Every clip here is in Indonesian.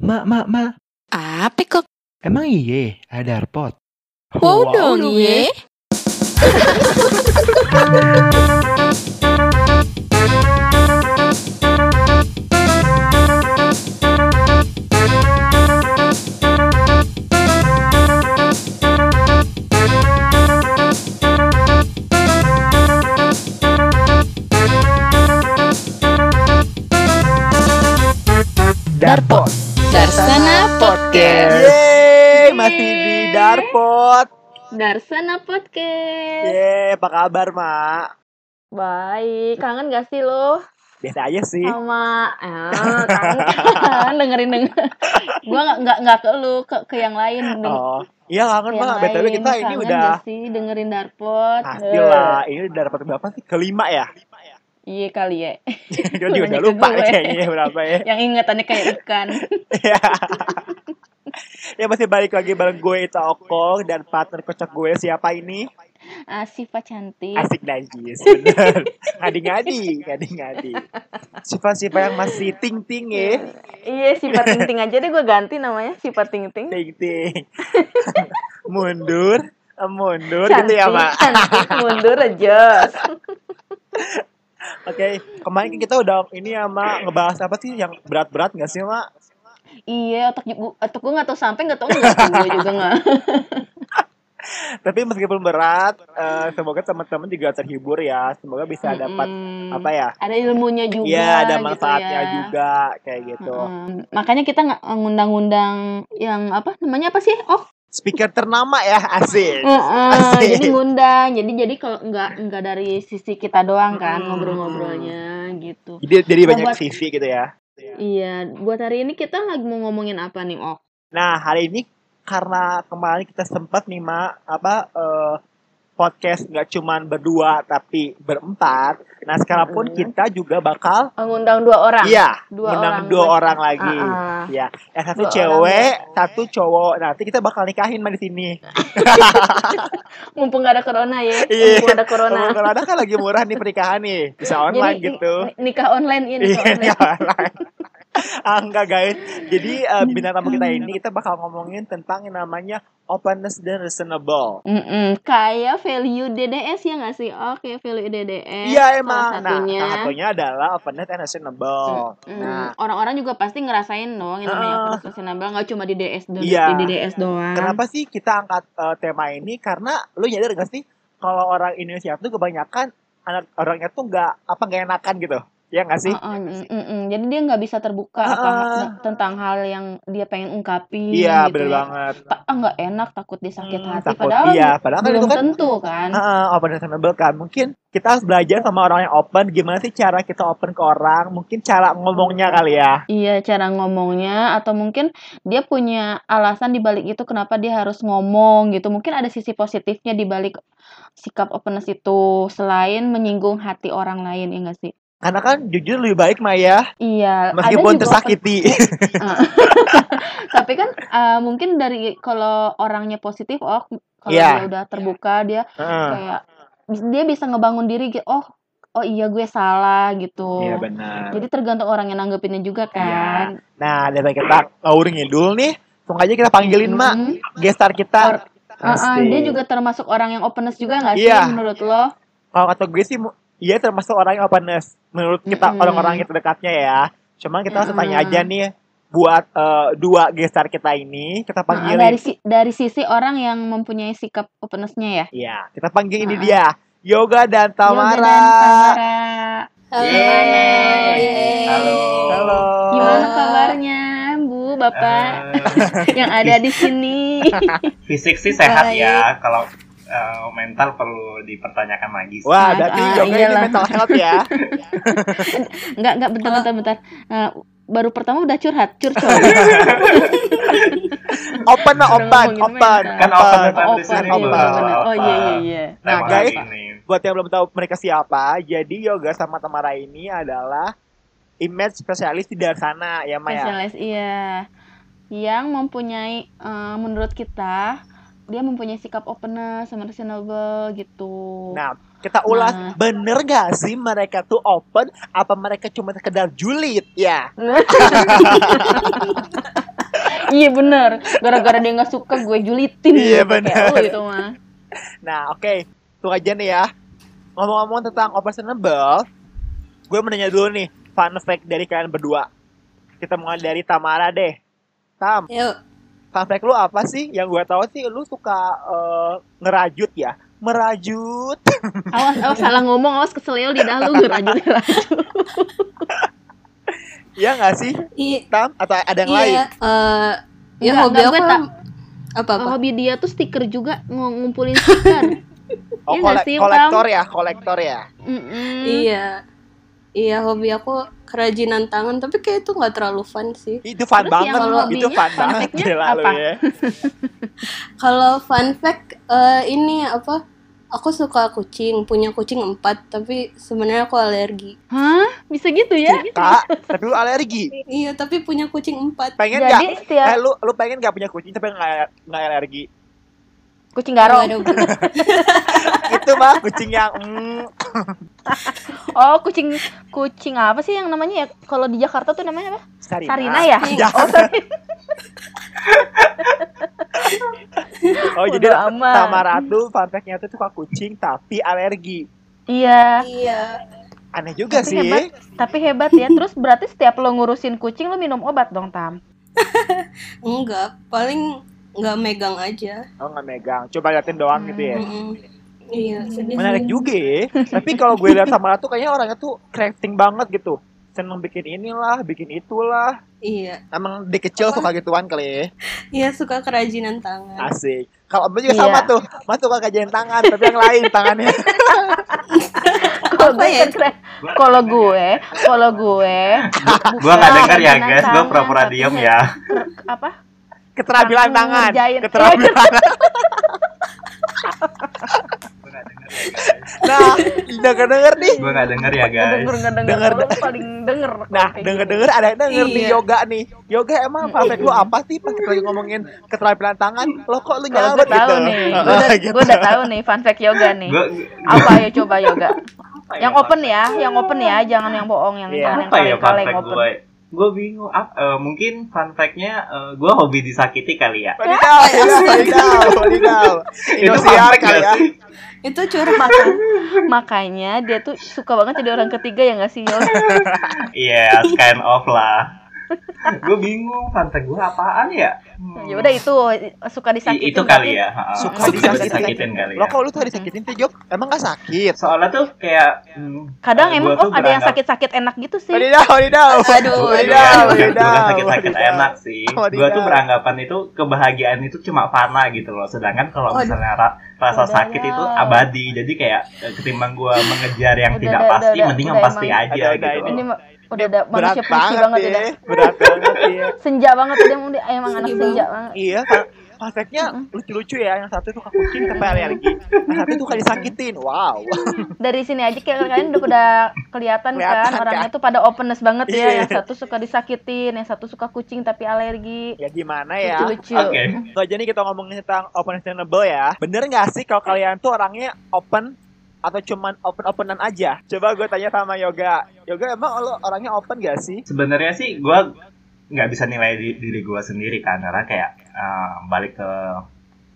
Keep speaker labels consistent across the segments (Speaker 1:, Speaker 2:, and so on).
Speaker 1: Mak, mak, mak.
Speaker 2: Apa kok?
Speaker 1: Emang iye ada arpot?
Speaker 2: Wow, dong ye.
Speaker 3: Darpot.
Speaker 2: Darsana Podcast.
Speaker 3: Yeay, masih di Darpot.
Speaker 4: Darsana Podcast.
Speaker 3: Yeay, apa kabar, Mak?
Speaker 4: Baik, kangen gak sih lo
Speaker 3: Biasa aja sih.
Speaker 4: sama eh, kangen kan dengerin denger. Gua nggak nggak nggak ke lu ke ke yang lain.
Speaker 3: Oh, iya kangen, Mak. BTW kita ini udah
Speaker 4: gak sih dengerin Darpot.
Speaker 3: pasti lah. Ini udah dapat berapa sih? Kelima ya?
Speaker 4: Iya kali ya.
Speaker 3: Kita juga udah lupa
Speaker 4: gue.
Speaker 3: kayaknya berapa ya.
Speaker 4: yang ingetannya kayak ikan.
Speaker 3: Ya. ya masih balik lagi bareng gue Ita Okong dan partner kocak gue siapa ini?
Speaker 4: Sifat cantik.
Speaker 3: Asik najis, bener. Ngadi-ngadi, ngadi-ngadi. Sifat-sifat yang masih ting-ting ya.
Speaker 4: Iya, sifat ting ting aja deh gue ganti namanya sifat ting ting.
Speaker 3: Ting-ting. mundur, eh, mundur gitu ya, Mak.
Speaker 4: cantik, mundur aja.
Speaker 3: Oke, kemarin kan kita udah ini ya, Mak, ngebahas apa sih yang berat-berat gak sih, Mak?
Speaker 4: Iya, otak gue, otak gue nggak tahu sampai nggak tahu gue juga nggak.
Speaker 3: Tapi meskipun berat, eh, semoga teman-teman juga terhibur ya. Semoga bisa dapat
Speaker 4: Mm-mm.
Speaker 3: apa ya?
Speaker 4: Ada ilmunya juga.
Speaker 3: Iya, ada
Speaker 4: gitu
Speaker 3: manfaatnya
Speaker 4: ya.
Speaker 3: juga kayak gitu.
Speaker 4: Mm-mm. Makanya kita nggak ngundang-undang yang apa namanya apa sih? Oh,
Speaker 3: Speaker ternama ya, asik. Asik.
Speaker 4: jadi ngundang. Jadi jadi kalau nggak nggak dari sisi kita doang kan
Speaker 3: Mm.
Speaker 4: ngobrol-ngobrolnya gitu.
Speaker 3: Jadi, jadi banyak
Speaker 4: Buat-
Speaker 3: sisi gitu ya.
Speaker 4: Iya, buat hari ini kita lagi mau ngomongin apa nih, Oh?
Speaker 3: Nah, hari ini karena kemarin kita sempat nih, Mak, apa eh, podcast nggak cuman berdua tapi berempat. Nah, sekarang pun kita juga bakal
Speaker 4: Ngundang dua orang.
Speaker 3: iya,
Speaker 4: Dua
Speaker 3: undang
Speaker 4: orang
Speaker 3: dua orang lagi.
Speaker 4: Ah, ah.
Speaker 3: Ya, yang satu
Speaker 4: Dua
Speaker 3: cewek,
Speaker 4: orang.
Speaker 3: satu cowok. Nanti kita bakal nikahin mah di sini.
Speaker 4: Mumpung nggak ada corona ya.
Speaker 3: Iya.
Speaker 4: Mumpung ada corona.
Speaker 3: Kalau ada kan lagi murah nih pernikahan nih, bisa online
Speaker 4: Jadi,
Speaker 3: gitu.
Speaker 4: ni- nikah online ini
Speaker 3: Iya,
Speaker 4: nikah online.
Speaker 3: ah, enggak guys. Jadi eh, bintang tamu kita ini kita bakal ngomongin tentang yang namanya openness dan reasonable.
Speaker 4: Mm-mm, kayak value DDS ya nggak sih? Oke, value DDS.
Speaker 3: Iya
Speaker 4: salah
Speaker 3: emang. Nah,
Speaker 4: satunya.
Speaker 3: salah satunya adalah openness and reasonable.
Speaker 4: Mm,
Speaker 3: Nah,
Speaker 4: orang-orang juga pasti ngerasain dong yang namanya
Speaker 3: Ah.
Speaker 4: openness sustainable nggak cuma di DS do-
Speaker 3: Iya.
Speaker 4: di DDS doang.
Speaker 3: kenapa sih kita angkat eh, tema ini? Karena lu nyadar gak sih kalau orang Indonesia tuh kebanyakan anak orangnya tuh nggak apa nggak enakan gitu. Ya nggak sih?
Speaker 4: Uh-uh, mm, mm, mm. Jadi dia nggak bisa terbuka
Speaker 3: Ah,
Speaker 4: apa tentang hal yang dia pengen ungkapin.
Speaker 3: Iya,
Speaker 4: gitu
Speaker 3: bener
Speaker 4: ya.
Speaker 3: banget.
Speaker 4: Ah, nggak enak, takut disakit
Speaker 3: Hmm,
Speaker 4: hati.
Speaker 3: takut,
Speaker 4: Padahal,
Speaker 3: iya, padahal kan
Speaker 4: belum
Speaker 3: itu kan
Speaker 4: tentu kan.
Speaker 3: Heeh, open reasonable kan. Mungkin kita harus belajar sama orang yang open. Gimana sih cara kita open ke orang? Mungkin cara ngomongnya kali ya.
Speaker 4: Iya, cara ngomongnya atau mungkin dia punya alasan di balik itu kenapa dia harus ngomong gitu. Mungkin ada sisi positifnya di balik sikap openness itu selain menyinggung hati orang lain ya nggak sih?
Speaker 3: Karena kan jujur lebih baik Maya,
Speaker 4: Iya,
Speaker 3: meskipun tersakiti.
Speaker 4: open- tapi kan eh, mungkin dari kalau orangnya positif, oh kalau
Speaker 3: Iya.
Speaker 4: dia udah terbuka dia
Speaker 3: Heeh.
Speaker 4: kayak dia bisa ngebangun diri gitu. Oh, oh iya gue salah gitu.
Speaker 3: Iya benar.
Speaker 4: Jadi tergantung orang yang nanggepinnya juga kan.
Speaker 3: Nah, dari kita ngawur ngidul nih, langsung aja kita panggilin Mak,
Speaker 4: Mm-mm.
Speaker 3: gestar kita.
Speaker 4: Ah, ah,
Speaker 3: Asik.
Speaker 4: dia juga termasuk orang yang openness juga nggak sih
Speaker 3: Iya.
Speaker 4: menurut lo?
Speaker 3: Kalau kata gue sih, iya termasuk orang yang openness. Menurut kita orang-orang yang terdekatnya ya. Cuman kita harus tanya aja nih, buat eh, dua gestar kita ini, kita
Speaker 4: Ah, ah,
Speaker 3: panggilin.
Speaker 4: dari si- dari sisi orang yang mempunyai sikap openness-nya ya.
Speaker 3: Iya, kita panggil ini
Speaker 4: Ah,
Speaker 3: dia. Yoga dan Tamara.
Speaker 4: Yoga dan Tamara.
Speaker 2: Yeay.
Speaker 5: Halo.
Speaker 3: Halo.
Speaker 4: Gimana kabarnya, Bu, Bapak
Speaker 5: Eh,
Speaker 4: yang ada di sini?
Speaker 5: fisik sih sehat
Speaker 4: Baik.
Speaker 5: ya. Kalau eh, mental perlu dipertanyakan lagi. sih.
Speaker 3: Wah,
Speaker 4: Ah,
Speaker 3: berarti
Speaker 4: ah,
Speaker 3: Yoga ini mental health ya.
Speaker 4: Enggak, enggak, bentar, bentar, bentar. Nah, baru pertama udah curhat, curcol.
Speaker 3: Open lah,
Speaker 4: Udah
Speaker 3: open, open.
Speaker 5: Kan open
Speaker 3: open.
Speaker 4: Oh, open,
Speaker 5: sini
Speaker 4: iya,
Speaker 3: open.
Speaker 4: Oh iya, iya, iya.
Speaker 3: Nah,
Speaker 5: Tema
Speaker 3: guys,
Speaker 5: ini.
Speaker 3: Buat yang belum tahu mereka siapa, jadi Yoga sama Tamara ini adalah image spesialis di Darsana ya Maya.
Speaker 4: Spesialis iya. Yang mempunyai eh, menurut kita dia mempunyai sikap openness sama reasonable gitu.
Speaker 3: Nah, kita ulas
Speaker 4: Nah.
Speaker 3: bener gak sih mereka tuh open apa mereka cuma sekedar julid ya?
Speaker 4: iya bener gara-gara dia nggak suka gue julitin
Speaker 3: Iya,
Speaker 4: gitu, kayak
Speaker 3: bener.
Speaker 4: lu itu mah
Speaker 3: Nah, oke. Tunggu aja nih ya. Ngomong-ngomong tentang Operable, gue mau nanya dulu nih, fun fact dari kalian berdua. Kita mulai dari Tamara deh. Tam,
Speaker 2: Yuk.
Speaker 3: Fun fact lu apa sih? Yang gue tahu sih lu suka eh, ngerajut ya. Merajut.
Speaker 4: awas awas salah ngomong awas keselio lidah lu ngerajut ngerajut
Speaker 3: Iya nggak sih,
Speaker 2: I-
Speaker 3: Tam? Atau ada yang lain?
Speaker 2: iya. eh, ya
Speaker 4: Enggak,
Speaker 2: hobi
Speaker 4: enggak,
Speaker 2: aku apa apa?
Speaker 4: hobi dia tuh stiker juga ng- ngumpulin stiker
Speaker 3: Oh,
Speaker 4: Iya nggak
Speaker 3: kolek-
Speaker 4: sih,
Speaker 3: kolektor ya, kolektor ya.
Speaker 4: Mm-mm.
Speaker 2: Iya. Iya hobi aku kerajinan tangan tapi kayak itu nggak terlalu fun sih.
Speaker 3: Itu fun
Speaker 4: Terus
Speaker 3: banget, itu
Speaker 4: hobinya,
Speaker 3: fun
Speaker 4: fun
Speaker 3: banget. Gila
Speaker 4: apa?
Speaker 3: ya.
Speaker 2: Kalau fun fact eh, ini apa? Aku suka kucing, punya kucing empat, tapi sebenarnya aku alergi.
Speaker 4: hah bisa gitu ya
Speaker 3: Kak, tapi lu alergi.
Speaker 2: Iya, tapi punya kucing empat.
Speaker 3: Pengen
Speaker 4: jadi
Speaker 3: nggak?
Speaker 4: setiap
Speaker 3: Eh, lu lu pengen nggak punya kucing tapi nggak nggak alergi?
Speaker 4: Kucing garong
Speaker 3: itu mah kucing yang mm,
Speaker 4: oh kucing kucing apa sih yang namanya ya kalau di Jakarta tuh namanya apa
Speaker 3: Sarina.
Speaker 4: Sarina ya
Speaker 3: Jangan.
Speaker 4: oh sorry
Speaker 3: Oh jadi
Speaker 4: Bodo amat.
Speaker 3: Tamara tuh fun fact-nya tuh suka kucing tapi alergi.
Speaker 4: iya
Speaker 2: Iya.
Speaker 3: Aneh juga
Speaker 4: Tapi
Speaker 3: sih.
Speaker 4: hebat. tapi hebat ya terus berarti setiap lo ngurusin kucing lo minum obat dong tam
Speaker 2: Enggak, paling nggak megang aja.
Speaker 3: Oh nggak megang. Coba liatin doang gitu ya.
Speaker 2: Mm-mm. Iya, sedih.
Speaker 3: Menarik juga ya. Tapi kalau gue lihat Tamara tuh kayaknya orangnya tuh crafting banget gitu. Seneng bikin inilah, bikin itulah.
Speaker 2: Iya,
Speaker 3: Emang di kecil suka gituan kali ya.
Speaker 2: iya suka kerajinan tangan.
Speaker 3: Asik. Kalau Abang juga
Speaker 4: Iya.
Speaker 3: sama tuh. Mas suka kajian tangan, tapi yang lain tangannya.
Speaker 4: kalau
Speaker 2: Apa
Speaker 4: gue
Speaker 2: ya?
Speaker 4: kalau gue kalau gue
Speaker 5: Gua nggak dengar ya
Speaker 4: kerajinan
Speaker 5: guys, gua
Speaker 4: tangan,
Speaker 5: pura-pura diem ya.
Speaker 4: apa
Speaker 3: Keterampilan
Speaker 4: Aku
Speaker 3: tangan.
Speaker 4: ngerjain.
Speaker 3: Keterampilan. nah, denger denger nih.
Speaker 5: Gua nggak denger ya guys.
Speaker 4: denger nggak denger
Speaker 3: Denger,
Speaker 4: Lo paling denger
Speaker 3: Nah, denger
Speaker 4: gitu.
Speaker 3: denger ada yang denger nih
Speaker 2: Iya.
Speaker 3: yoga nih. Yoga emang favorit lu apa sih pas kita lagi ngomongin keterampilan tangan? Lo kok lu nyawet
Speaker 4: gue tahu
Speaker 3: gitu?
Speaker 4: nih, gue udah,
Speaker 3: gitu.
Speaker 4: gue udah tahu nih fun fact yoga nih.
Speaker 5: Gua
Speaker 4: Apa ya coba yoga?
Speaker 5: ya,
Speaker 4: Yang open ya, yang open ya, jangan yang bohong, yang
Speaker 3: Iya.
Speaker 4: jangan yang
Speaker 5: ya
Speaker 4: kaleng-kaleng open.
Speaker 5: Gue? Bingung. Ap- eh, mungkin fun fact-nya eh, gue hobi disakiti kali ya.
Speaker 3: Wadidaw, wadidaw, wadidaw, wadidaw.
Speaker 5: Itu fact
Speaker 3: kali ya.
Speaker 2: Itu curhat.
Speaker 4: Maka, makanya dia tuh suka banget jadi orang ketiga ya nggak sih Yo?
Speaker 5: Yes, kind of lah. Gue bingung fact gue apaan ya? Hmm.
Speaker 4: Ya udah itu suka
Speaker 5: I-
Speaker 4: disakitin.
Speaker 5: itu kali ya. ha-ha.
Speaker 3: Suka
Speaker 5: Suka
Speaker 3: disakitin.
Speaker 5: disakitin kali
Speaker 3: Lo
Speaker 5: ya.
Speaker 3: kok lu tuh disakitin tuh, Jok? Emang gak sakit?
Speaker 5: Soalnya tuh kayak hmm,
Speaker 4: Kadang emang oh ada yang sakit-sakit enak gitu sih.
Speaker 3: Wadidaw, wadidaw.
Speaker 2: Aduh,
Speaker 3: wadidaw, wadidaw.
Speaker 5: sakit-sakit enak sih. Gue tuh beranggapan itu kebahagiaan itu cuma fana gitu loh. Sedangkan kalau misalnya ra- rasa
Speaker 4: Udah
Speaker 5: sakit itu abadi. Jadi kayak eh, ketimbang gue mengejar yang
Speaker 4: Udah,
Speaker 5: tidak
Speaker 4: udah,
Speaker 5: pasti,
Speaker 4: udah,
Speaker 5: mending yang pasti
Speaker 4: emang.
Speaker 5: aja gitu.
Speaker 4: Ini udah ada
Speaker 3: Berat
Speaker 4: manusia puisi
Speaker 3: banget
Speaker 4: banget
Speaker 3: ya.
Speaker 4: udah.
Speaker 3: Berat banget ya.
Speaker 4: Senja banget udah udah emang anak senja banget.
Speaker 3: Iya. Prakteknya lucu-lucu ya. Yang satu suka kucing tapi alergi. Yang satu suka disakitin. Wow.
Speaker 4: Dari sini aja kayak kalian udah pada kelihatan,
Speaker 3: Kelihatan,
Speaker 4: kan orangnya
Speaker 3: kan?
Speaker 4: tuh pada openness banget ya.
Speaker 3: Iya.
Speaker 4: Yang satu suka disakitin, yang satu suka kucing tapi alergi.
Speaker 3: Ya gimana ya?
Speaker 4: Lucu-lucu.
Speaker 5: Oke.
Speaker 3: Kalau jadi kita ngomongin tentang open sustainable ya. Bener nggak sih kalau kalian tuh orangnya open atau cuman open-openan aja? Coba gue tanya sama Yoga. Yoga emang lo orangnya open gak sih?
Speaker 5: Sebenarnya sih gue nggak bisa nilai di- diri gue sendiri kan karena kayak eh, balik ke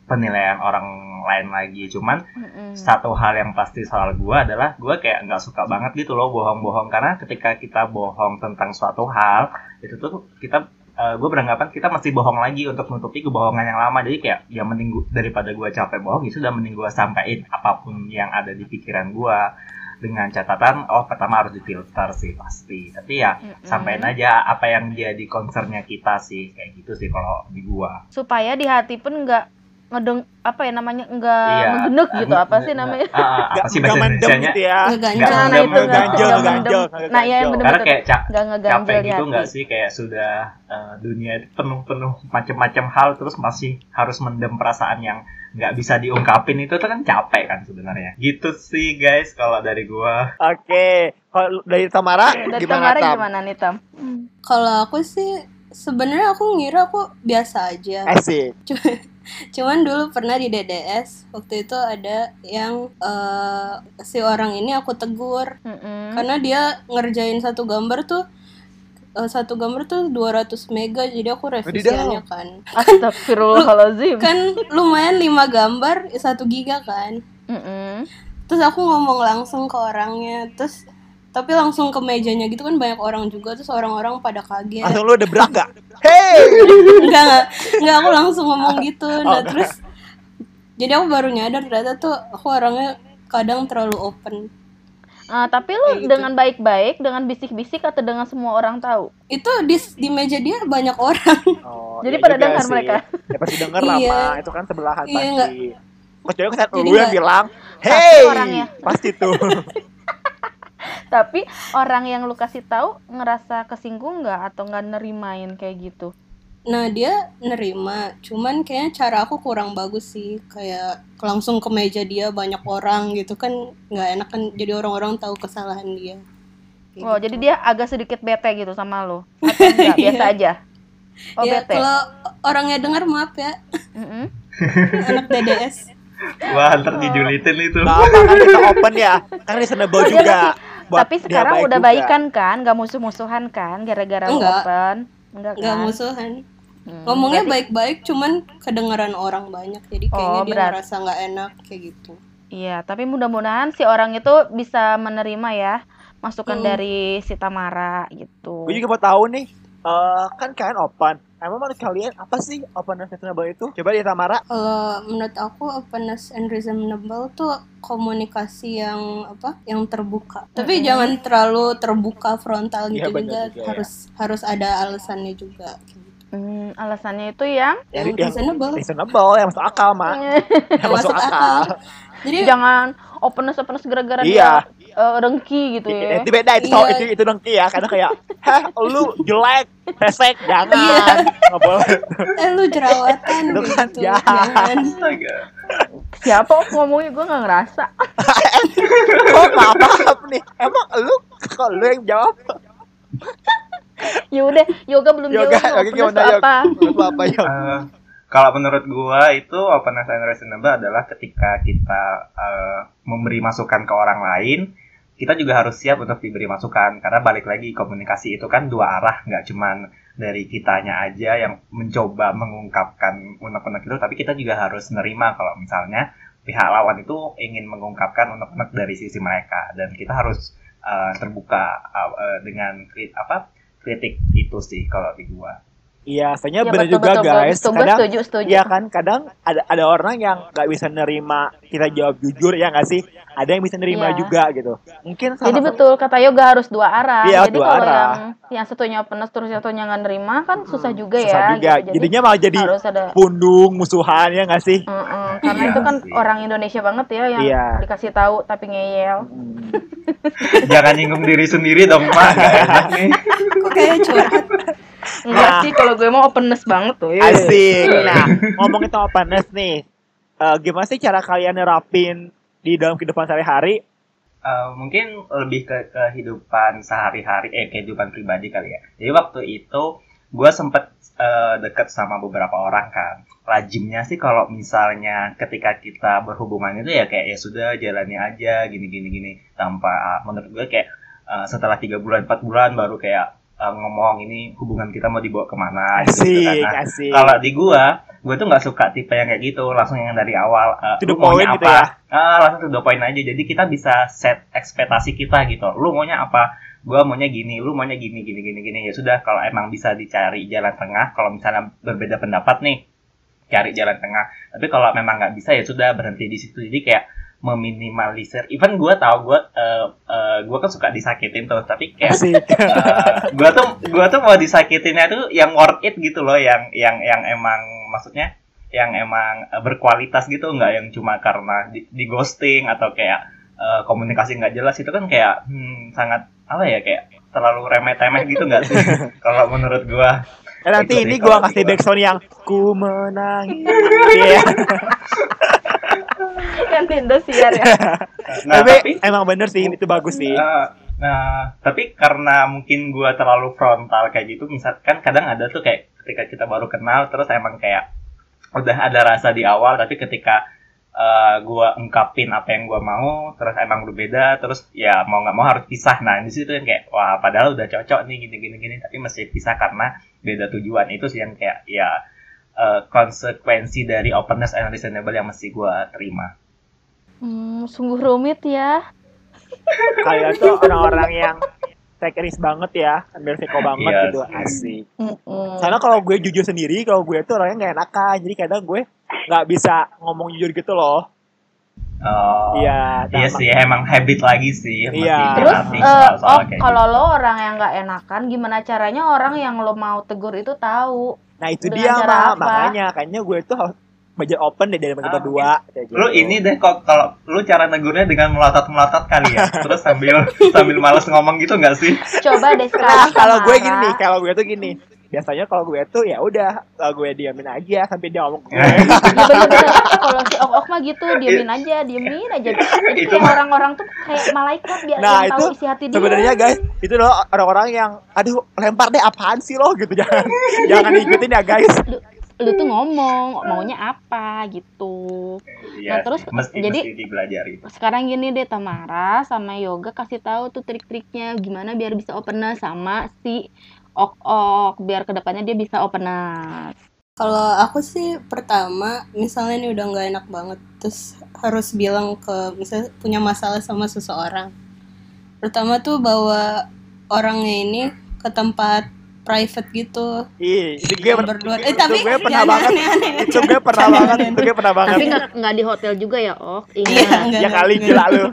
Speaker 5: penilaian orang lain lagi. Cuman
Speaker 4: Mm-mm.
Speaker 5: satu hal yang pasti soal gue adalah gue kayak nggak suka banget gitu loh bohong-bohong karena ketika kita bohong tentang suatu hal itu tuh kita gue beranggapan kita masih bohong lagi untuk menutupi kebohongan yang lama. Jadi kayak ya mending gua- daripada gue capek bohong ya sudah mending gue sampaikan apa pun yang ada di pikiran gue dengan catatan oh pertama harus difilter sih pasti. Tapi ya
Speaker 4: Mm-mm.
Speaker 5: sampaikan aja apa yang jadi concernnya kita sih. Kayak gitu sih kalau di gua.
Speaker 4: Supaya di hati pun nggak ngedeng apa ya namanya nggak
Speaker 5: Iya.
Speaker 4: ngegenek gitu apa sih namanya?
Speaker 5: ah, apa sih bahasa
Speaker 3: mendem
Speaker 5: Indonesianya
Speaker 3: gitu ya.
Speaker 2: Ngeganjel.
Speaker 5: Nggak
Speaker 4: Nah,
Speaker 5: mendem,
Speaker 4: itu nggak
Speaker 3: ngeganjel,
Speaker 4: nggak
Speaker 3: ngeganjel,
Speaker 4: mendem. Nah, iya yang
Speaker 3: ngeganjel.
Speaker 5: karena
Speaker 4: bener-bener
Speaker 5: kayak ca-
Speaker 4: nggak ngeganjel
Speaker 5: capek gitu nggak sih kayak sudah eh, dunia itu penuh-penuh macam-macam hal terus masih harus mendem perasaan yang nggak bisa diungkapin itu tuh kan capek kan sebenarnya gitu sih guys kalau dari gua
Speaker 3: Oke. Kalau dari Tamara
Speaker 4: Dari
Speaker 3: gimana
Speaker 4: Tamara
Speaker 3: Tam?
Speaker 4: gimana nih Tam?
Speaker 2: Kalau aku sih sebenarnya aku ngira aku biasa aja.
Speaker 3: Asik.
Speaker 2: Cuman dulu pernah di DDS waktu itu ada yang eh, si orang ini aku tegur
Speaker 4: Mm-mm.
Speaker 2: karena dia ngerjain satu gambar tuh eh, satu gambar tuh 200 mega jadi aku revisiannya kan
Speaker 4: Astagfirullahaladzim.
Speaker 2: kan lumayan 5 gambar satu giga kan
Speaker 4: Mm-mm.
Speaker 2: terus aku ngomong langsung ke orangnya terus tapi langsung ke mejanya gitu kan banyak orang juga terus orang-orang pada kaget
Speaker 3: Langsung lu udah berak gak? Hey!
Speaker 2: enggak enggak enggak aku langsung ngomong gitu nah
Speaker 3: enggak.
Speaker 2: terus jadi aku baru nyadar ternyata tuh aku orangnya kadang terlalu open
Speaker 4: Ah, tapi lu
Speaker 2: gitu.
Speaker 4: dengan baik-baik, dengan bisik-bisik atau dengan semua orang tahu?
Speaker 2: itu di di meja dia banyak orang
Speaker 3: Oh,
Speaker 4: Jadi
Speaker 3: iya
Speaker 4: pada dengar
Speaker 3: sih.
Speaker 4: mereka.
Speaker 3: Ya pasti denger lah,
Speaker 2: Iya.
Speaker 3: Itu kan sebelahan
Speaker 2: Iya,
Speaker 3: pasti.
Speaker 2: enggak.
Speaker 3: Kecuali kan lu yang bilang, hey!
Speaker 4: orangnya.
Speaker 3: Pasti tuh.
Speaker 4: Tapi orang yang lu kasih tahu ngerasa kesinggung nggak atau nggak nerimain kayak gitu?
Speaker 2: nah dia nerima cuman kayaknya cara aku kurang bagus sih kayak langsung ke meja dia banyak orang gitu kan nggak enak kan jadi orang-orang tahu kesalahan dia Kayak
Speaker 4: Oh,
Speaker 2: gitu.
Speaker 4: jadi dia agak sedikit bete gitu sama lu? Atau enggak, biasa aja? Oh,
Speaker 2: ya
Speaker 4: bete?
Speaker 2: kalau orangnya dengar maaf ya
Speaker 4: Mm-mm.
Speaker 2: anak DDS
Speaker 5: Wah, ntar dijulitin itu.
Speaker 3: Apa kan kita open ya. Kan reasonable
Speaker 4: Oh, dia
Speaker 3: juga.
Speaker 4: Tapi sekarang
Speaker 3: baik
Speaker 4: udah
Speaker 3: juga.
Speaker 4: baikan kan? Gak musuh-musuhan kan? Gara-gara lu
Speaker 2: Enggak.
Speaker 4: open? Enggak kan?
Speaker 2: nggak musuhan
Speaker 4: Hmm,
Speaker 2: ngomongnya
Speaker 4: berarti-
Speaker 2: baik-baik cuman kedengaran orang banyak jadi kayaknya
Speaker 4: Oh,
Speaker 2: dia
Speaker 4: berat.
Speaker 2: ngerasa nggak enak kayak gitu
Speaker 4: Iya, tapi mudah-mudahan si orang itu bisa menerima ya masukan
Speaker 2: Hmm.
Speaker 4: dari si Tamara gitu.
Speaker 3: Gue juga mau tahu nih. Eh, kan kalian open. Emang menurut kalian apa sih open dan reasonable itu? Coba di Tamara.
Speaker 2: kalau menurut aku openness and reasonable tuh komunikasi yang apa yang terbuka tapi
Speaker 4: Mm-mm.
Speaker 2: jangan terlalu terbuka frontal
Speaker 3: Iya,
Speaker 2: gitu
Speaker 3: benar
Speaker 2: juga
Speaker 3: juga, ya.
Speaker 2: harus harus ada alasannya juga gitu.
Speaker 4: Hmm, alasannya itu yang
Speaker 3: Yang,
Speaker 2: yang
Speaker 3: yang
Speaker 2: reasonable
Speaker 3: reasonable, yang masuk akal, Ma. Yang
Speaker 2: masuk akal jadi
Speaker 4: jangan openness openness gara-gara
Speaker 3: Iya.
Speaker 4: dia eh, dengki gitu
Speaker 3: Itu
Speaker 4: ya.
Speaker 3: beda, itu,
Speaker 2: Iya.
Speaker 3: itu, itu dengki ya. Kadang kayak, heh lu jelek, pesek, jangan.
Speaker 2: Iya.
Speaker 3: Nggak boleh.
Speaker 2: eh lu jerawatan
Speaker 3: Lu
Speaker 2: gitu
Speaker 3: kan jahat.
Speaker 2: jangan.
Speaker 4: Siapa oh, ngomongnya gue nggak ngerasa.
Speaker 3: Oh, maaf, maaf nih. Emang lu, kok lu yang jawab?
Speaker 4: Ya udah, yoga belum
Speaker 3: Yoga,
Speaker 4: jawab.
Speaker 3: yoga gimana, Yoga?
Speaker 4: apa?
Speaker 3: Apa, Yog?
Speaker 5: Eh, kalau menurut gua itu openness and reasonable adalah ketika kita eh, memberi masukan ke orang lain, kita juga harus siap untuk diberi masukan karena balik lagi komunikasi itu kan dua arah, nggak cuman dari kitanya aja yang mencoba mengungkapkan unek-unek itu, tapi kita juga harus nerima kalau misalnya pihak lawan itu ingin mengungkapkan unek-unek dari sisi mereka dan kita harus eh, terbuka eh, dengan kri- apa kritik itu sih kalau di gua.
Speaker 3: Iya, soalnya
Speaker 4: Ya,
Speaker 3: bener
Speaker 4: betul,
Speaker 3: juga
Speaker 4: betul,
Speaker 3: guys.
Speaker 4: betul.
Speaker 3: Kadang
Speaker 4: setuju, setuju.
Speaker 3: Iya kan, kadang ada ada orang yang nggak bisa nerima kita jawab jujur ya nggak sih? Ada yang bisa nerima
Speaker 4: Iya.
Speaker 3: juga gitu. Mungkin salah
Speaker 4: Jadi
Speaker 3: satu-
Speaker 4: betul kata yoga harus dua arah.
Speaker 3: Iya,
Speaker 4: Jadi
Speaker 3: dua
Speaker 4: kalau
Speaker 3: arah.
Speaker 4: yang yang satunya openness terus yang satunya nggak nerima kan susah juga
Speaker 3: susah
Speaker 4: ya.
Speaker 3: juga.
Speaker 4: gitu. Jadi
Speaker 3: Jadinya malah jadi
Speaker 4: harus ada
Speaker 3: pundung musuhan ya nggak sih?
Speaker 4: Mm-mm, karena
Speaker 5: Iya
Speaker 4: itu kan
Speaker 5: sih.
Speaker 4: orang Indonesia banget ya yang
Speaker 3: Iya.
Speaker 4: dikasih tahu tapi ngeyel.
Speaker 3: Hmm.
Speaker 5: Jangan nyinggung diri sendiri dong, nih.
Speaker 2: kok kayak curhat
Speaker 4: Enggak
Speaker 3: Nah.
Speaker 4: sih kalau gue mau openness banget tuh. ya.
Speaker 3: Asik. Nah, ngomongin tentang openness nih. Eh, gimana sih cara kalian nerapin di dalam kehidupan sehari-hari?
Speaker 5: Eh, mungkin lebih ke kehidupan sehari-hari, eh kehidupan pribadi kali ya. Jadi waktu itu gue sempet eh, deket sama beberapa orang kan. Lajimnya sih kalau misalnya ketika kita berhubungan itu ya kayak ya sudah jalani aja gini gini tanpa menurut gue kayak eh, setelah tiga bulan empat bulan baru kayak eh, ngomong ini hubungan kita mau dibawa ke mana? Gitu kan.
Speaker 3: Asik,
Speaker 5: Nah,
Speaker 3: asik.
Speaker 5: kalau di gua gua tuh nggak suka tipe yang kayak gitu langsung yang dari awal
Speaker 3: To the
Speaker 5: lu maunya
Speaker 3: gitu
Speaker 5: apa?
Speaker 3: ya?
Speaker 5: ah langsung to the point aja. Jadi kita bisa set ekspektasi kita gitu. Lu maunya apa? Gua maunya gini lu maunya gini gini gini gini. Ya sudah kalau emang bisa dicari jalan tengah kalau misalnya berbeda pendapat nih cari jalan tengah. Tapi kalau memang nggak bisa ya sudah berhenti di situ. Jadi kayak meminimalisir even gua tahu gua eh, eh, gua kan suka disakitin tuh tapi kayak
Speaker 3: Asik.
Speaker 5: Eh, gua tuh gua tuh mau disakitinnya tuh yang worth it gitu loh yang yang yang emang maksudnya yang emang eh, berkualitas gitu nggak yang cuma karena di, di ghosting atau kayak eh, komunikasi nggak jelas itu kan kayak hmm, sangat apa ya kayak terlalu remeh-temeh gitu nggak sih kalau menurut gua
Speaker 3: Dan nanti ini
Speaker 5: kalau
Speaker 3: kasih backsound yang ku menangis. Iya.
Speaker 4: Kan Indosiar ya.
Speaker 5: nah
Speaker 3: tapi,
Speaker 5: tapi
Speaker 3: emang bener sih itu bagus sih.
Speaker 5: Nah, nah, tapi karena mungkin gua terlalu frontal kayak gitu, misalkan kadang ada tuh kayak ketika kita baru kenal terus emang kayak udah ada rasa di awal, tapi ketika eh gue ungkapin apa yang gue mau terus emang berbeda terus ya mau nggak mau harus pisah nah di situ yang kayak wah padahal udah cocok nih gini gini gini tapi mesti pisah karena beda tujuan itu sih yang kayak ya eh, konsekuensi dari openness and reasonable yang mesti gue terima
Speaker 4: Hmm, sungguh rumit ya.
Speaker 3: Kalian tuh orang-orang yang take risk banget ya, ambil risiko banget
Speaker 5: Iya
Speaker 3: gitu, asik.
Speaker 4: Mm-mm.
Speaker 3: Karena kalau gue jujur sendiri, kalau gue tuh orangnya nggak enakan, jadi kadang gue nggak bisa ngomong jujur gitu loh.
Speaker 5: Oh,
Speaker 3: Iya,
Speaker 5: iya sih emang habit lagi sih
Speaker 3: Iya.
Speaker 4: Terus
Speaker 5: soal-soal
Speaker 4: oh kalau lo orang yang nggak enakan, gimana caranya orang yang lo mau tegur itu tahu?
Speaker 3: Nah itu dia mah,
Speaker 4: apa?
Speaker 3: makanya kayaknya gue tuh harus belajar open deh dari mereka
Speaker 5: Ah,
Speaker 3: berdua. kayak
Speaker 5: lu
Speaker 3: gitu.
Speaker 5: ini deh kok kalau lu cara negurnya dengan melotot melotot kali ya terus sambil sambil males ngomong gitu nggak sih
Speaker 4: Coba deh
Speaker 3: Nah,
Speaker 4: sekarang
Speaker 3: kalau gue gini nih, kalau gue tuh gini. Biasanya kalau gue tuh ya udah, kalau gue diamin aja sampai dia ngomong gue.
Speaker 4: Ya bener-bener. Kalau si Ok Ok mah gitu, diemin aja, diemin aja. Jadi
Speaker 5: Itu
Speaker 4: kayak orang-orang tuh kayak malaikat biar
Speaker 3: Nah,
Speaker 4: yang tahu
Speaker 3: itu
Speaker 4: isi hati dia.
Speaker 3: Sebenarnya guys, itu loh orang-orang yang aduh lempar deh apaan sih lo gitu jangan jangan ikutin ya guys.
Speaker 4: lu, lu tuh ngomong maunya apa gitu.
Speaker 5: Iya
Speaker 4: terus,
Speaker 5: sih, mesti
Speaker 4: jadi-
Speaker 5: mesti dipelajari
Speaker 4: Sekarang gini deh Tamara sama Yoga kasih tahu tuh trik-triknya gimana biar bisa openness sama si Ok Ok biar ke depannya dia bisa openness.
Speaker 2: Kalau aku sih pertama, misalnya ini udah nggak enak banget, terus harus bilang ke misalnya punya masalah sama seseorang. Pertama tuh bawa orangnya ini ke tempat private gitu,
Speaker 3: itu gue,
Speaker 2: berdua. Eh tapi
Speaker 3: gue pernah banget. Itu gue pernah banget, itu gue pernah banget.
Speaker 4: Tapi nggak di hotel juga ya Ok.
Speaker 2: Iya,
Speaker 3: Ya kali
Speaker 2: enggak.
Speaker 3: gila lu.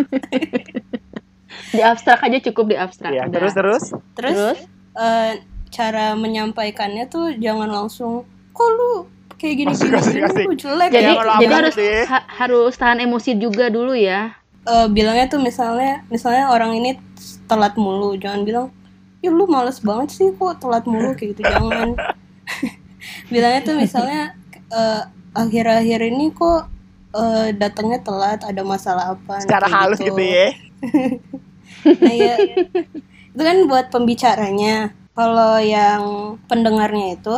Speaker 4: di abstrak aja cukup di abstrak.
Speaker 3: Iya, terus terus.
Speaker 2: Terus, Eh, cara menyampaikannya tuh jangan langsung, kok lu kayak gini
Speaker 3: Asik,
Speaker 2: gini,
Speaker 3: asik,
Speaker 2: gini
Speaker 3: asik.
Speaker 2: lu jelek
Speaker 4: Jadi
Speaker 3: Ya, kalau
Speaker 4: jadi harus
Speaker 3: sih.
Speaker 4: ha- harus tahan emosi juga dulu ya.
Speaker 2: Eh, bilangnya tuh misalnya, misalnya orang ini telat mulu, jangan bilang, ya lu males banget sih kok telat mulu kayak gitu, jangan. bilangnya tuh misalnya eh, akhir-akhir ini kok eh, datangnya telat, ada masalah apa?
Speaker 3: Secara halus gitu ya.
Speaker 2: Nah ya, itu kan buat pembicaranya. Kalau yang pendengarnya itu,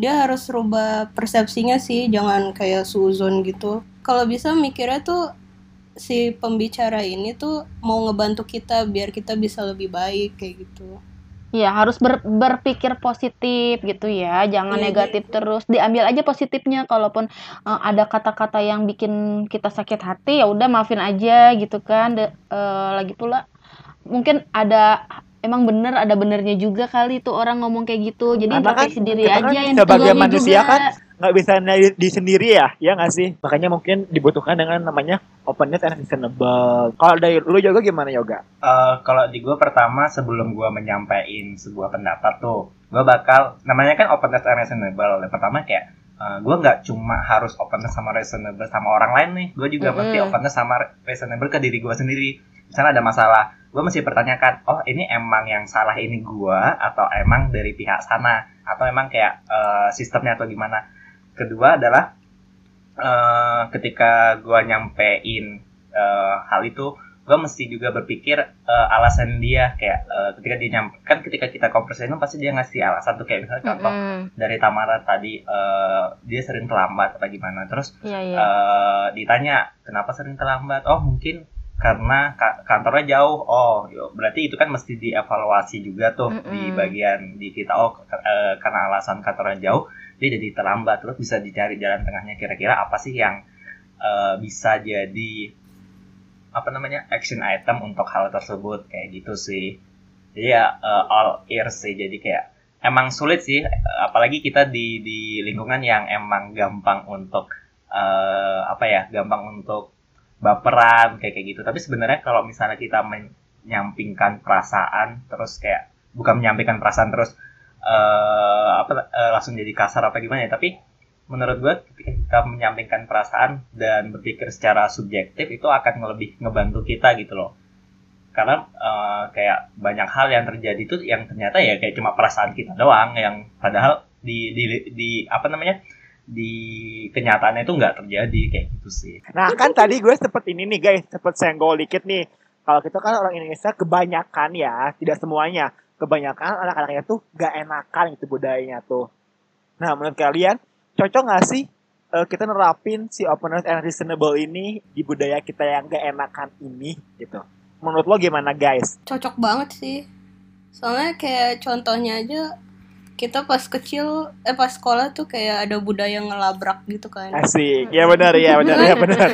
Speaker 2: dia harus rubah persepsinya sih, jangan kayak suzon gitu. Kalau bisa mikirnya tuh si pembicara ini tuh mau ngebantu kita biar kita bisa lebih baik kayak gitu.
Speaker 4: Iya, harus ber- berpikir positif gitu ya. Jangan
Speaker 2: Iya,
Speaker 4: negatif terus. Diambil aja positifnya kalaupun eh, ada kata-kata yang bikin kita sakit hati ya udah maafin aja gitu kan. De- eh, lagi pula mungkin ada emang bener ada benernya juga kali tuh orang ngomong kayak gitu. Jadi
Speaker 3: Karena kan
Speaker 4: introspeksi diri
Speaker 3: kita
Speaker 4: aja
Speaker 3: kan
Speaker 4: yang
Speaker 3: sebagai manusia
Speaker 4: juga.
Speaker 3: kan nggak bisa di sendiri ya, ya nggak sih? Makanya mungkin dibutuhkan dengan namanya openness and reasonable. Kalau dari lu juga gimana yoga?
Speaker 5: Eh, kalau di gue pertama sebelum gue menyampaikan sebuah pendapat tuh gue bakal namanya kan openness and reasonable yang pertama kayak gue nggak cuma harus openness sama reasonable sama orang lain nih gue juga
Speaker 4: Mm-mm.
Speaker 5: mesti openness sama reasonable ke diri gue sendiri misalnya ada masalah gue mesti pertanyakan oh ini emang yang salah ini gue atau emang dari pihak sana? Atau emang kayak eh, sistemnya atau gimana? Kedua adalah eh, ketika gue nyampein eh, hal itu gue mesti juga berpikir eh, alasan dia. Kayak eh, ketika dia nyampe kan ketika kita konversasi itu pasti dia ngasih alasan tuh. Kayak misalnya contoh
Speaker 4: Mm-mm.
Speaker 5: dari Tamara tadi eh, dia sering terlambat apa gimana? Terus
Speaker 4: Iya, iya.
Speaker 5: eh, ditanya kenapa sering terlambat? Oh mungkin karena ka- kantornya jauh. Oh yo, berarti itu kan mesti dievaluasi juga tuh di
Speaker 4: Mm-mm.
Speaker 5: bagian di kita. Oh eh, karena alasan kantornya jauh dia jadi terlambat. Terus bisa dicari jalan tengahnya kira-kira apa sih yang eh, bisa jadi apa namanya action item untuk hal tersebut. Kayak gitu sih. Jadi ya eh, all ears sih. Jadi kayak emang sulit sih. Apalagi kita di di lingkungan yang emang gampang untuk eh, apa ya gampang untuk baperan kayak kayak gitu. Tapi sebenarnya kalau misalnya kita menyampingkan perasaan terus kayak bukan menyampaikan perasaan terus eh apa eh, langsung jadi kasar apa gimana ya tapi menurut gue ketika kita menyampaikan perasaan dan berpikir secara subjektif itu akan lebih ngebantu kita gitu loh. Karena eh, kayak banyak hal yang terjadi itu yang ternyata ya kayak cuma perasaan kita doang yang padahal di di, di apa namanya di kenyataannya itu nggak terjadi kayak gitu sih
Speaker 3: Nah kan tadi gue sempet ini nih guys, sempet senggol dikit nih. Kalau kita kan orang Indonesia kebanyakan ya, tidak semuanya. Kebanyakan anak-anaknya tuh gak enakan gitu budayanya tuh. Nah menurut kalian, cocok gak sih eh, kita nerapin si openness and reasonable ini di budaya kita yang gak enakan ini gitu. Menurut lo gimana guys?
Speaker 2: cocok banget sih soalnya kayak contohnya aja kita pas kecil eh pas sekolah tuh kayak ada budaya ngelabrak gitu kan
Speaker 3: Asik, ya benar ya benar ya benar.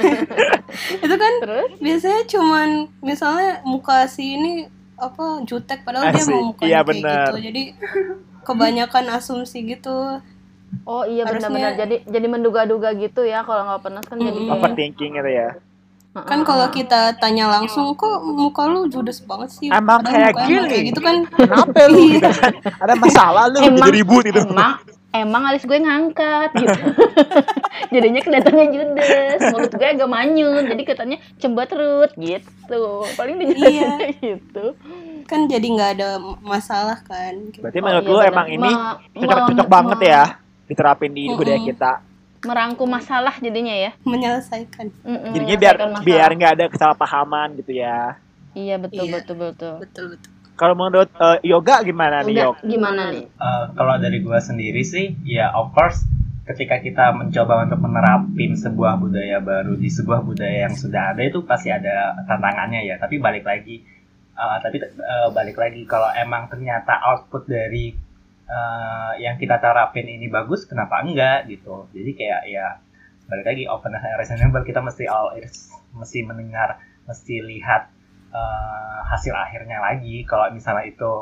Speaker 2: itu kan
Speaker 4: Terus?
Speaker 2: biasanya cuman misalnya muka si ini apa jutek padahal dia
Speaker 3: Asik,
Speaker 2: mau mukanya
Speaker 3: iya
Speaker 2: kayak
Speaker 3: benar.
Speaker 2: gitu jadi kebanyakan asumsi gitu
Speaker 4: Oh iya benar-benar jadi jadi menduga-duga gitu ya kalau nggak pernah kan jadi
Speaker 2: Mm-mm.
Speaker 4: kayak
Speaker 3: Overthinking gitu ya.
Speaker 2: Kan kalau kita tanya langsung kok muka lu judes banget sih?
Speaker 3: Emang
Speaker 2: Padahal
Speaker 3: kayak
Speaker 2: emang
Speaker 3: gini.
Speaker 2: kayak gitu kan.
Speaker 3: Kenapa lu?
Speaker 2: Iya.
Speaker 3: Ada masalah lu.
Speaker 4: Emang-
Speaker 3: jadi ribut gitu.
Speaker 4: emang emang alis gue ngangkat gitu. Jadinya kelihatannya judes. Mulut gue agak manyun jadi katanya cemberut gitu. Paling dijelasin
Speaker 2: Iya.
Speaker 4: gitu.
Speaker 2: Kan jadi nggak ada masalah kan.
Speaker 3: Berarti
Speaker 4: Oh,
Speaker 3: menurut
Speaker 4: iya
Speaker 3: lu emang ini cocok-cocok banget ya diterapin di budaya kita.
Speaker 4: Merangkum masalah jadinya ya
Speaker 2: menyelesaikan
Speaker 4: Mm-mm,
Speaker 3: Jadinya biar
Speaker 4: masalah.
Speaker 3: biar nggak ada kesalahpahaman gitu ya.
Speaker 4: iya betul
Speaker 2: Iya.
Speaker 4: betul betul
Speaker 2: betul betul
Speaker 3: Kalau menurut eh, yoga gimana nih Yok?
Speaker 4: gimana nih
Speaker 5: Eh, kalau dari gua sendiri sih, ya of course ketika kita mencoba untuk menerapin sebuah budaya baru di sebuah budaya yang sudah ada itu pasti ada tantangannya ya. Tapi balik lagi, eh, tapi eh, balik lagi kalau emang ternyata output dari eh, yang kita terapin ini bagus, kenapa enggak gitu? Jadi kayak ya balik lagi open and reasonable kita mesti all ears, mesti mendengar, mesti lihat eh, hasil akhirnya lagi. Kalau misalnya itu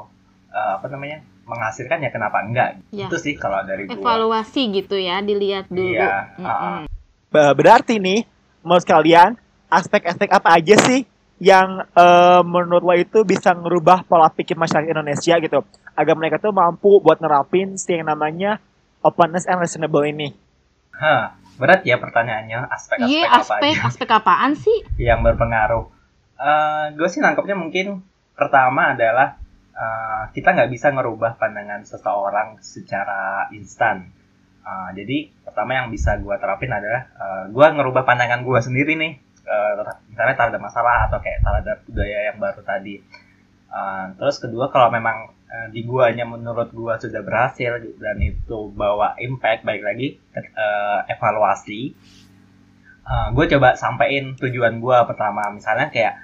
Speaker 5: eh, apa namanya menghasilkan ya kenapa enggak?
Speaker 4: Ya.
Speaker 5: Itu sih kalau dari gua.
Speaker 4: evaluasi gitu ya dilihat dulu
Speaker 5: Iya,
Speaker 4: Mm-mm.
Speaker 3: Ba- Berarti nih menurut kalian aspek-aspek apa aja sih yang eh, menurut lo itu bisa ngerubah pola pikir masyarakat Indonesia gitu agar mereka tuh mampu buat nerapin si yang namanya openness and reasonable ini.
Speaker 5: Hah, berat ya pertanyaannya aspek-aspek
Speaker 4: Iya
Speaker 5: apa
Speaker 4: aspek
Speaker 5: aja
Speaker 4: aspek apaan sih
Speaker 5: yang berpengaruh. Eh, gue sih nangkepnya mungkin pertama adalah eh, kita nggak bisa ngerubah pandangan seseorang secara instan. Eh, jadi pertama yang bisa gue terapin adalah gue ngerubah pandangan gue sendiri nih. Eh, misalnya terhadap masalah atau kayak terhadap budaya yang baru tadi. Eh, terus kedua kalau memang eh, di guanya menurut gua sudah berhasil dan itu bawa impact baik lagi eh, evaluasi gue coba sampein tujuan gua pertama misalnya kayak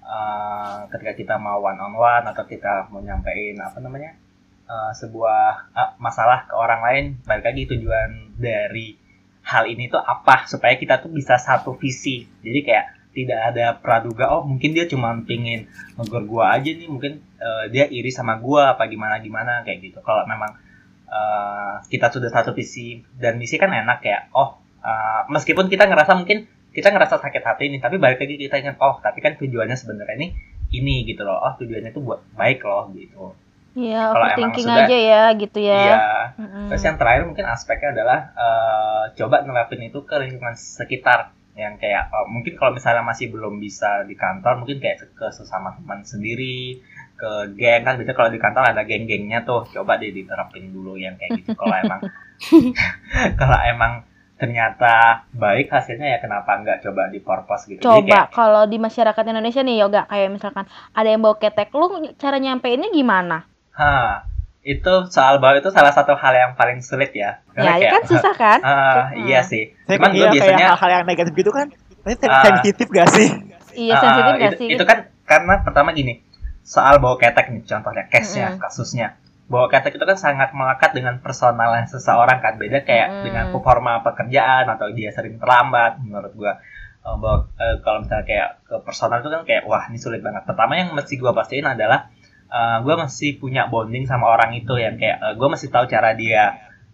Speaker 5: eh, ketika kita mau one on one atau kita mau nyampein apa namanya eh, sebuah eh, masalah ke orang lain balik lagi tujuan dari hal ini tuh apa supaya kita tuh bisa satu visi. Jadi kayak tidak ada praduga oh mungkin dia cuma pingin negor gua aja nih mungkin eh, dia iri sama gua apa gimana gimana kayak gitu. Kalau memang eh, kita sudah satu visi dan misi kan enak ya oh eh, meskipun kita ngerasa mungkin kita ngerasa sakit hati nih tapi balik lagi kita ingat oh tapi kan tujuannya sebenarnya ini ini gitu loh oh tujuannya itu buat baik loh gitu
Speaker 4: Iya
Speaker 5: Kalau emang
Speaker 4: overthinking
Speaker 5: sudah-
Speaker 4: aja ya gitu ya.
Speaker 5: iya.
Speaker 4: Mm-mm.
Speaker 5: Terus yang terakhir mungkin aspeknya adalah eh, coba nerapin itu ke lingkungan sekitar. Yang kayak eh, mungkin kalau misalnya masih belum bisa di kantor mungkin kayak ke sesama teman sendiri ke geng. Kan biasanya kalau di kantor ada geng-gengnya tuh coba deh diterapin dulu yang kayak gitu. Kalau emang kalau emang ternyata baik hasilnya ya kenapa nggak coba di purpose gitu. Jadi
Speaker 4: Coba
Speaker 5: kayak,
Speaker 4: kalau di masyarakat Indonesia nih yoga kayak misalkan ada yang bawa ketek lu cara nyampeinnya gimana?
Speaker 5: Ha itu soal bawa itu salah satu hal yang paling sulit ya
Speaker 4: Ya, ya kan susah kan?
Speaker 5: ah,
Speaker 4: Hmm.
Speaker 5: iya sih
Speaker 3: Saya
Speaker 5: cuman
Speaker 3: kan
Speaker 5: gue
Speaker 3: iya,
Speaker 5: biasanya
Speaker 3: hal-hal yang negatif gitu kan.
Speaker 5: Ah.
Speaker 3: sensitif gak sih?
Speaker 4: Iya
Speaker 5: Ah,
Speaker 4: sensitif gak
Speaker 5: itu,
Speaker 4: sih?
Speaker 5: Itu kan karena pertama gini, soal bawa ketek nih contohnya, case-nya,
Speaker 4: Mm-mm.
Speaker 5: kasusnya. Bawa ketek itu kan sangat melekat dengan personalnya seseorang kan, beda kayak
Speaker 4: Mm-mm.
Speaker 5: dengan performa pekerjaan atau dia sering terlambat menurut gua. Eh, bahwa eh, kalau misalnya kayak ke personal itu kan kayak wah ini sulit banget. Pertama yang mesti gua pastiin adalah eh, gua mesti punya bonding sama orang itu yang kayak eh, gua mesti tahu cara dia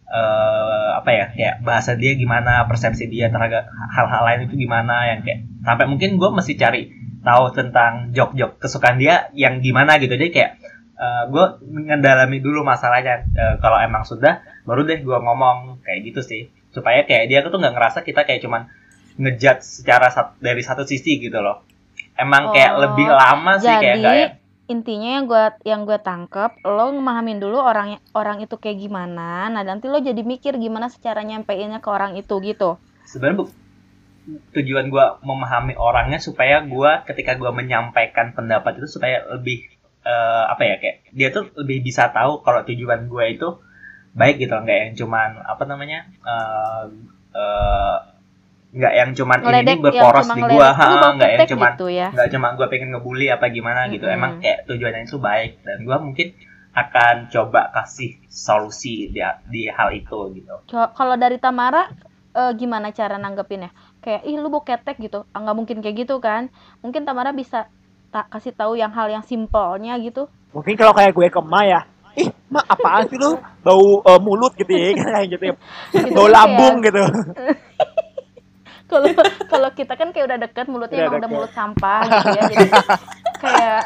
Speaker 5: eh apa ya kayak bahasa dia gimana persepsi dia terhadap hal-hal lain itu gimana yang kayak sampai mungkin gue mesti cari tahu tentang jok-jok kesukaan dia yang gimana gitu. Jadi kayak gue mendalami dulu masalahnya. Eh, kalau emang sudah baru deh gue ngomong kayak gitu sih. Supaya kayak dia tuh nggak ngerasa kita kayak cuman ngejat secara sat- dari satu sisi gitu loh. Emang kayak
Speaker 4: Oh,
Speaker 5: lebih lama sih kayak
Speaker 4: Jadi
Speaker 5: nggak ya
Speaker 4: intinya yang gua yang gue tangkep lo memahamin dulu orang orang itu kayak gimana. Nah nanti lo jadi mikir gimana secara nyampeinnya ke orang itu gitu.
Speaker 5: sebenarnya tujuan gua memahami orangnya supaya gua ketika gua menyampaikan pendapat itu supaya lebih eh, apa ya kayak dia tuh lebih bisa tahu kalau tujuan gua itu baik gitu nggak yang cuman apa namanya eh eh, nggak yang cuman ini,
Speaker 4: Ngeledek
Speaker 5: ini berporos
Speaker 4: yang
Speaker 5: di gua
Speaker 4: ngeledek, "Lu
Speaker 5: ha, nggak yang
Speaker 4: ketek,"
Speaker 5: cuman
Speaker 4: gitu ya.
Speaker 5: nggak cuma gue pengen ngebully apa gimana gitu
Speaker 4: Mm-mm.
Speaker 5: emang kayak tujuannya itu baik dan gue mungkin akan coba kasih solusi di, di hal itu gitu
Speaker 4: Kalau dari Tamara eh, gimana cara nanggepinnya? Kayak ih lu bau ketek gitu. Ah, nggak mungkin kayak gitu kan? Mungkin Tamara bisa tak kasih tahu yang hal yang simpelnya gitu.
Speaker 3: Mungkin kalau kayak gue ke Ma ya, ih Ma apaan sih lu bau eh, mulut gitu ya kayak gitu ya.
Speaker 4: Itu
Speaker 3: Bau
Speaker 4: kan
Speaker 3: lambung
Speaker 4: kayak-
Speaker 3: gitu.
Speaker 4: Kalau kalau kita kan kayak udah deket mulutnya
Speaker 3: Udah
Speaker 4: emang udah mulut sampah gitu ya. Jadi kayak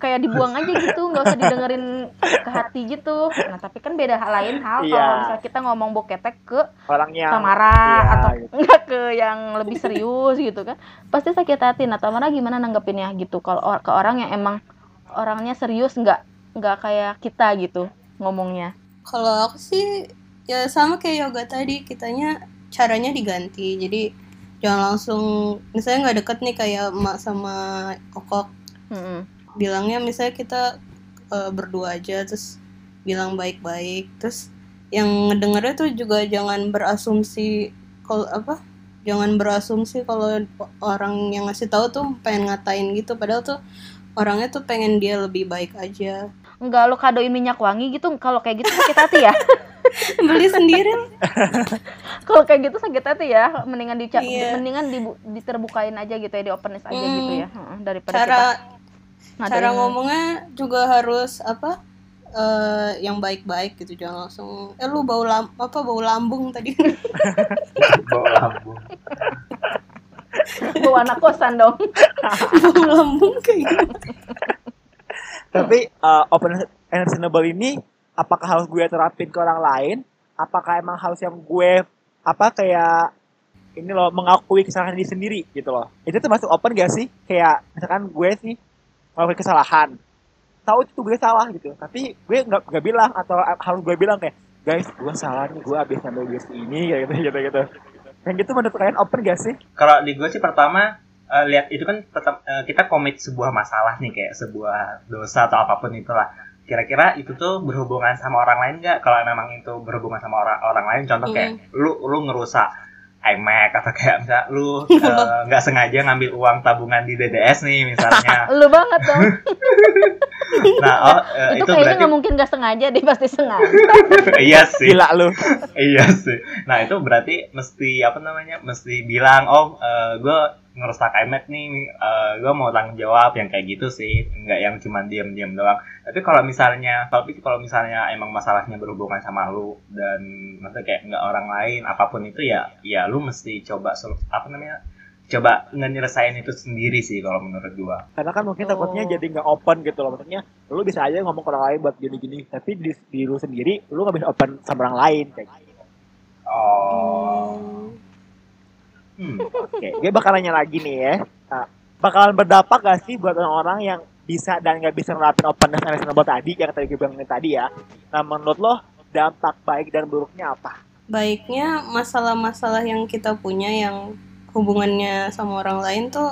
Speaker 4: kayak dibuang aja gitu, nggak usah didengerin ke hati gitu. Nah tapi kan beda hal lain hal kalau
Speaker 3: Iya.
Speaker 4: misalnya kita ngomong bau ketek ke
Speaker 3: Orangnya
Speaker 4: Tamara
Speaker 3: iya,
Speaker 4: atau
Speaker 3: gitu.
Speaker 4: enggak ke yang lebih serius gitu kan pasti sakit hati nah Tamara gimana nanggepinnya gitu kalau or- ke orang yang emang orangnya serius nggak nggak kayak kita gitu ngomongnya
Speaker 2: Kalau aku sih ya sama kayak yoga tadi, kitanya caranya diganti. Jadi jangan langsung misalnya nggak deket nih kayak emak sama kokok.
Speaker 4: Mm-mm.
Speaker 2: bilangnya misalnya kita eh, berdua aja terus bilang baik-baik. Terus yang ngedengernya tuh juga jangan berasumsi kalau apa? Jangan berasumsi kalau orang yang ngasih tahu tuh pengen ngatain gitu. Padahal tuh orangnya tuh pengen dia lebih baik aja.
Speaker 4: Enggak lo kadoin minyak wangi gitu kalau kayak gitu sakit hati ya
Speaker 2: beli sendiri
Speaker 4: kalau kayak gitu sakit hati ya mendingan dica
Speaker 2: Iya.
Speaker 4: mendingan dibu- diterbukain aja gitu ya di openness aja
Speaker 2: Hmm.
Speaker 4: gitu ya Heeh, daripada
Speaker 2: cara
Speaker 4: kita
Speaker 2: cara
Speaker 4: ngadain-
Speaker 2: ngomongnya juga harus apa eh, yang baik-baik gitu jangan langsung eh lu bau lam apa bau lambung tadi
Speaker 5: bawa lambung
Speaker 4: bawa anak kosan dong
Speaker 2: bau lambung kayak gitu.
Speaker 3: Tapi uh, open and reasonable ini apakah harus gue terapin ke orang lain? Apakah emang harus yang gue apa kayak ini loh mengakui kesalahan diri sendiri gitu loh. Itu termasuk open gak sih? Kayak misalkan gue sih melakukan kesalahan. Tahu itu gue salah gitu. Tapi gue nggak nggak bilang atau harus gue bilang kayak guys gue salah nih gue abis ngambil duit ini gitu gitu gitu. Yang gitu menurut kalian open gak sih?
Speaker 5: kalau di gue sih pertama eh, lihat itu kan tetap eh, kita komit sebuah masalah nih kayak sebuah dosa atau apa pun itulah kira-kira itu tuh berhubungan sama orang lain nggak kalau memang itu berhubungan sama orang orang lain contoh kayak lu lu ngerusak iMac atau kayak misalnya lu eh, nggak sengaja ngambil uang tabungan di DDS nih misalnya
Speaker 4: lu banget dong
Speaker 5: nah oh, eh,
Speaker 4: itu
Speaker 5: itu
Speaker 4: kayaknya
Speaker 5: berarti
Speaker 4: nggak mungkin gak sengaja deh pasti sengaja
Speaker 5: iya sih
Speaker 3: Gila lu.
Speaker 5: iya sih. Nah itu berarti mesti apa namanya? Mesti bilang, oh gue ngerusak iMac nih, gue mau tanggung jawab yang kayak gitu sih, nggak yang cuma diam-diam doang. Tapi kalau misalnya, tapi kalau misalnya emang masalahnya berhubungan sama lu dan maksudnya kayak nggak orang lain, apa pun itu ya, ya lu mesti coba sol- apa namanya? Coba nyelesain itu sendiri sih kalau menurut gua.
Speaker 3: karena kan mungkin
Speaker 4: Oh.
Speaker 3: takutnya jadi nggak open gitu loh maksudnya lu bisa aja ngomong ke orang lain buat gini-gini tapi di, di lu sendiri lu nggak bisa open sama orang lain kayak gitu.
Speaker 5: Oh. Hmm.
Speaker 3: oke gue bakal nanya lagi nih ya. Nah, bakalan berdampak gak sih buat orang-orang yang bisa dan nggak bisa nerapin openness and reasonable tadi yang tadi gue bilang tadi ya? Nah menurut lo dampak baik dan buruknya apa?
Speaker 2: Baiknya masalah-masalah yang kita punya yang hubungannya sama orang lain tuh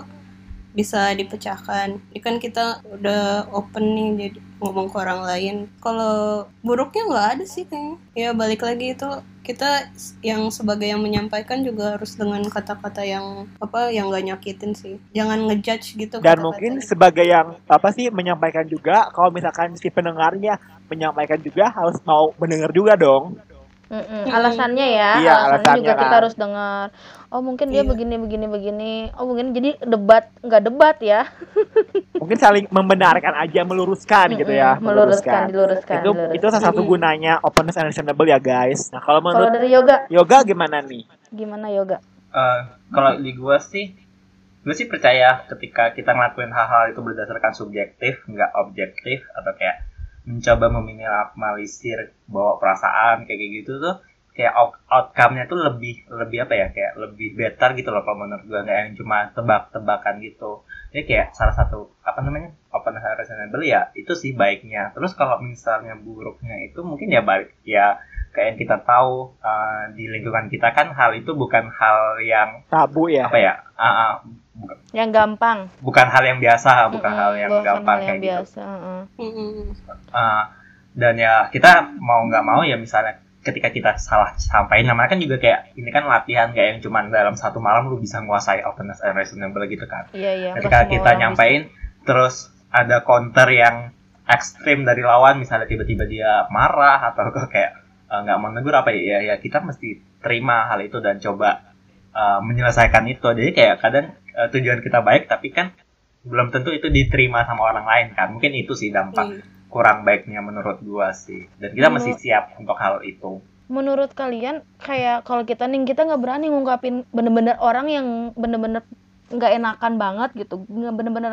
Speaker 2: bisa dipecahkan. Ini kan kita udah open nih jadi ngomong ke orang lain. Kalau buruknya nggak ada sih kayaknya. Ya balik lagi itu kita yang sebagai yang menyampaikan juga harus dengan kata-kata yang apa yang nggak nyakitin sih. Jangan ngejudge gitu.
Speaker 3: dan
Speaker 2: kata-katanya.
Speaker 3: mungkin sebagai yang apa sih menyampaikan juga kalau misalkan si pendengarnya menyampaikan juga harus mau mendengar juga dong
Speaker 4: Mm-mm, alasannya ya,
Speaker 3: Iya,
Speaker 4: alasannya,
Speaker 3: alasannya
Speaker 4: juga kita
Speaker 3: kan.
Speaker 4: harus dengar. Oh mungkin dia
Speaker 2: Iya.
Speaker 4: begini begini begini. Oh mungkin jadi debat nggak debat ya?
Speaker 3: mungkin saling membenarkan aja meluruskan gitu ya
Speaker 4: Mm-mm, meluruskan, diluruskan.
Speaker 3: itu
Speaker 4: diluruskan.
Speaker 3: itu salah satu gunanya openness and reasonable ya guys nah kalau
Speaker 4: Kalau
Speaker 3: menurut
Speaker 4: dari yoga,
Speaker 3: yoga gimana nih
Speaker 4: gimana yoga?
Speaker 5: Eh, kalau di gua sih gue sih percaya ketika kita ngelakuin hal-hal itu berdasarkan subjektif nggak objektif atau kayak mencoba meminimalisir bawa perasaan kayak gitu tuh kayak out- outcome-nya tuh lebih lebih apa ya kayak lebih better gitu loh kalau menurut gue nggak yang cuma tebak-tebakan gitu jadi kayak salah satu apa namanya open and reasonable ya itu sih baiknya terus kalau misalnya buruknya itu mungkin ya balik ya kayak yang kita tahu eh, di lingkungan kita kan hal itu bukan hal yang
Speaker 3: tabu ya
Speaker 5: apa ya ah, ah, bukan,
Speaker 4: Yang gampang.
Speaker 5: bukan hal yang biasa bukan
Speaker 4: Mm-mm,
Speaker 5: hal yang
Speaker 4: bukan
Speaker 5: gampang
Speaker 4: hal
Speaker 5: kayak
Speaker 4: yang
Speaker 5: gitu
Speaker 4: biasa. mm-mm.
Speaker 2: Mm-mm.
Speaker 5: Ah, dan ya kita mau nggak mau ya misalnya ketika kita salah sampaikan namanya kan juga kayak ini kan latihan kayak yang cuman dalam satu malam lu bisa menguasai openness and reasonable gitu kan.
Speaker 4: Iya iya.
Speaker 5: ketika kita nyampain terus ada counter yang ekstrim dari lawan misalnya tiba-tiba dia marah atau kayak eh, nggak mau negur apa ya ya kita mesti terima hal itu dan coba eh, menyelesaikan itu. Jadi kayak kadang eh, tujuan kita baik tapi kan belum tentu itu diterima sama orang lain kan. Mungkin itu sih dampak.
Speaker 2: Iya.
Speaker 5: Kurang baiknya menurut gua sih. Dan kita
Speaker 4: Menurut-
Speaker 5: mesti siap untuk hal itu.
Speaker 4: Menurut kalian kayak kalau kita nih kita nggak berani ngungkapin bener-bener orang yang bener-bener nggak enakan banget gitu. Nggak bener-bener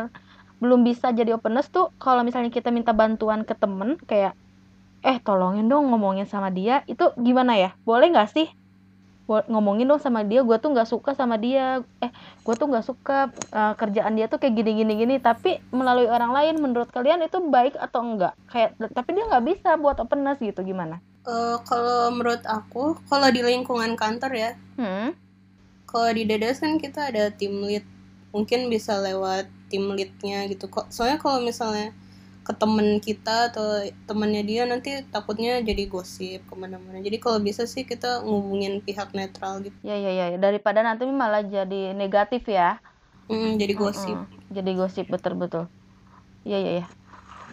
Speaker 4: belum bisa jadi openness tuh kalau misalnya kita minta bantuan ke temen kayak eh tolongin dong ngomongin sama dia. Itu gimana ya? Boleh nggak sih ngomongin dong sama dia gue tuh nggak suka sama dia. Eh gue tuh nggak suka eh, kerjaan dia tuh kayak gini gini gini tapi melalui orang lain menurut kalian itu baik atau enggak kayak tapi dia nggak bisa buat openness gitu gimana?
Speaker 2: Eh, kalau menurut aku, kalau di lingkungan kantor ya,
Speaker 4: hmm?
Speaker 2: Kalau di Dadas kan kita ada tim lead, mungkin bisa lewat tim leadnya gitu. Kok. Soalnya kalau misalnya ke temen kita atau temennya dia nanti takutnya jadi gosip ke mana-mana. Jadi kalau bisa sih kita ngubungin pihak netral gitu,
Speaker 4: Ya ya ya daripada nanti malah jadi negatif ya.
Speaker 2: Mm, jadi gosip.
Speaker 4: Mm-mm. Jadi gosip betul-betul. Iya iya ya.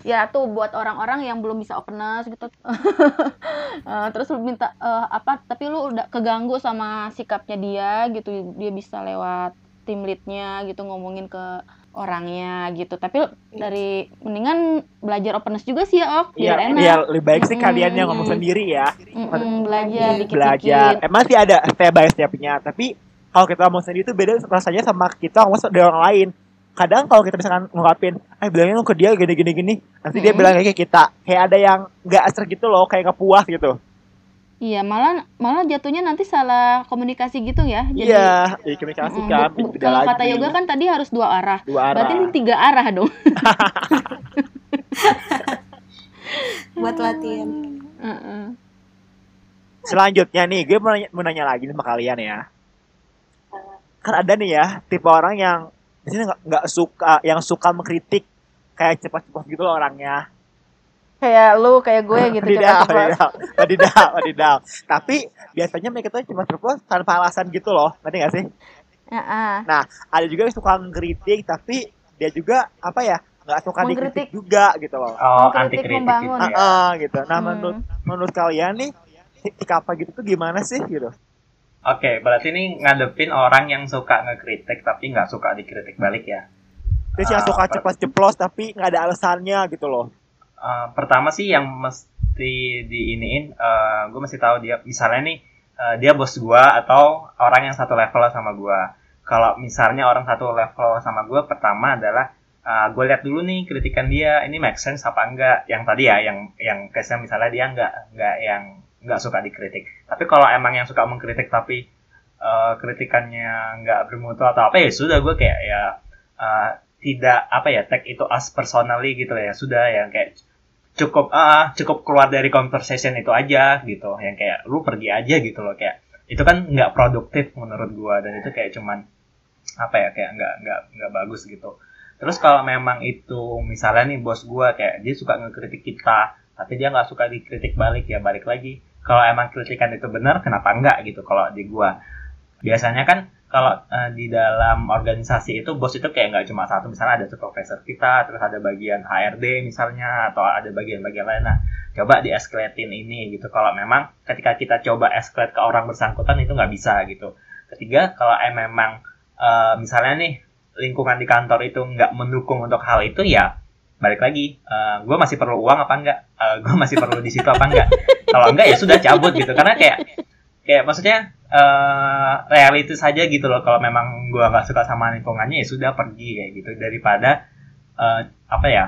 Speaker 4: Ya tuh buat orang-orang yang belum bisa openness gitu. Eh, terus lu minta eh, apa tapi lu udah keganggu sama sikapnya dia gitu. Dia bisa lewat tim leadnya gitu ngomongin ke orangnya gitu. Tapi dari mendingan belajar openness juga sih ya, Ok, biar
Speaker 3: Iya,
Speaker 4: enak.
Speaker 3: iya, lebih baik sih kalian yang
Speaker 2: Mm-mm.
Speaker 3: ngomong sendiri ya.
Speaker 4: Mm-mm, belajar dikit-dikit.
Speaker 3: belajar. Emang sih ada step by stepnya, tapi kalau kita ngomong sendiri itu beda rasanya sama kita ngomong dari orang lain. Kadang kalau kita misalkan ngungkapin, eh bilangin lu ke dia gini gini gini, nanti dia
Speaker 4: Mm-mm.
Speaker 3: bilang kayak kita, kayak ada yang nggak asal gitu loh, kayak nggak puas gitu.
Speaker 4: Iya, malah malah jatuhnya nanti salah komunikasi gitu ya. Jadi
Speaker 3: Iya, jadi komunikasi
Speaker 4: Mm-mm.
Speaker 3: kan,
Speaker 4: Bu- bu-
Speaker 3: beda
Speaker 4: kalau
Speaker 3: lagi.
Speaker 4: kata yoga kan tadi harus dua arah.
Speaker 3: dua arah.
Speaker 4: Berarti ini tiga arah dong.
Speaker 2: Buat latihan.
Speaker 4: Heeh.
Speaker 3: Selanjutnya nih, gue mau nanya, mau nanya lagi sama kalian ya. Kan ada nih ya, tipe orang yang di sini nggak nggak suka, yang suka mengkritik kayak cepat-cepat gitu loh orangnya.
Speaker 4: Kayak lu, kayak gue gitu
Speaker 3: Wadidaw, wadidaw, wadidaw, wadidaw. Tapi biasanya mereka tuh cuma terpuas tanpa alasan gitu loh, ngerti gak sih?
Speaker 4: Heeh.
Speaker 3: Ada juga yang suka ngkritik, tapi dia juga apa ya, nggak suka
Speaker 4: Mengkritik.
Speaker 3: dikritik juga gitu loh.
Speaker 5: oh anti
Speaker 4: Mengkritik,
Speaker 5: kritik
Speaker 4: membangun.
Speaker 5: gitu ya.
Speaker 3: Ah, gitu. Nah
Speaker 4: Hmm.
Speaker 3: menurut menurut kalian nih, sikap apa gitu tuh gimana sih gitu?
Speaker 5: Oke, berarti ini ngadepin orang yang suka ngekritik tapi nggak suka dikritik balik ya.
Speaker 3: Terus yang
Speaker 5: Ah,
Speaker 3: suka
Speaker 5: per-
Speaker 3: ceplos ceplos tapi nggak ada alasannya gitu loh.
Speaker 5: Eh, pertama sih yang mesti diiniin, eh gue mesti tahu dia misalnya nih eh, dia bos gua atau orang yang satu level sama gua. Kalau misalnya orang satu level sama gua, pertama adalah gue lihat dulu nih kritikan dia ini make sense apa enggak. Yang tadi ya, yang yang case misalnya dia nggak nggak yang nggak suka dikritik. Tapi kalau emang yang suka mengkritik tapi eh, kritikannya nggak bermutu atau apa ya sudah gue kayak ya eh, tidak apa ya take itu as personally gitu ya sudah yang kayak cukup ah cukup keluar dari conversation itu aja gitu. Yang kayak lu pergi aja gitu loh. Kayak itu kan nggak produktif menurut gua. Dan itu kayak cuman apa ya kayak nggak nggak nggak bagus gitu. Terus kalau memang itu misalnya nih bos gua kayak dia suka ngekritik kita tapi dia nggak suka dikritik balik ya balik lagi. Kalau emang kritikan itu benar kenapa enggak gitu kalau di gua? Biasanya kan kalau eh, di dalam organisasi itu bos itu kayak nggak cuma satu. Misalnya ada supervisor kita terus ada bagian HRD misalnya atau ada bagian-bagian lain. Nah coba dieskalatin ini gitu. Kalau memang ketika kita coba escalate ke orang bersangkutan itu nggak bisa gitu. Ketiga kalau em memang eh, misalnya nih lingkungan di kantor itu nggak mendukung untuk hal itu ya balik lagi. Gue masih perlu uang apa enggak gue masih perlu di situ apa enggak kalau enggak ya sudah cabut gitu. Karena kayak kayak maksudnya eh realitas saja gitu loh kalau memang gua nggak suka sama lingkungannya ya sudah pergi kayak gitu daripada eh, apa ya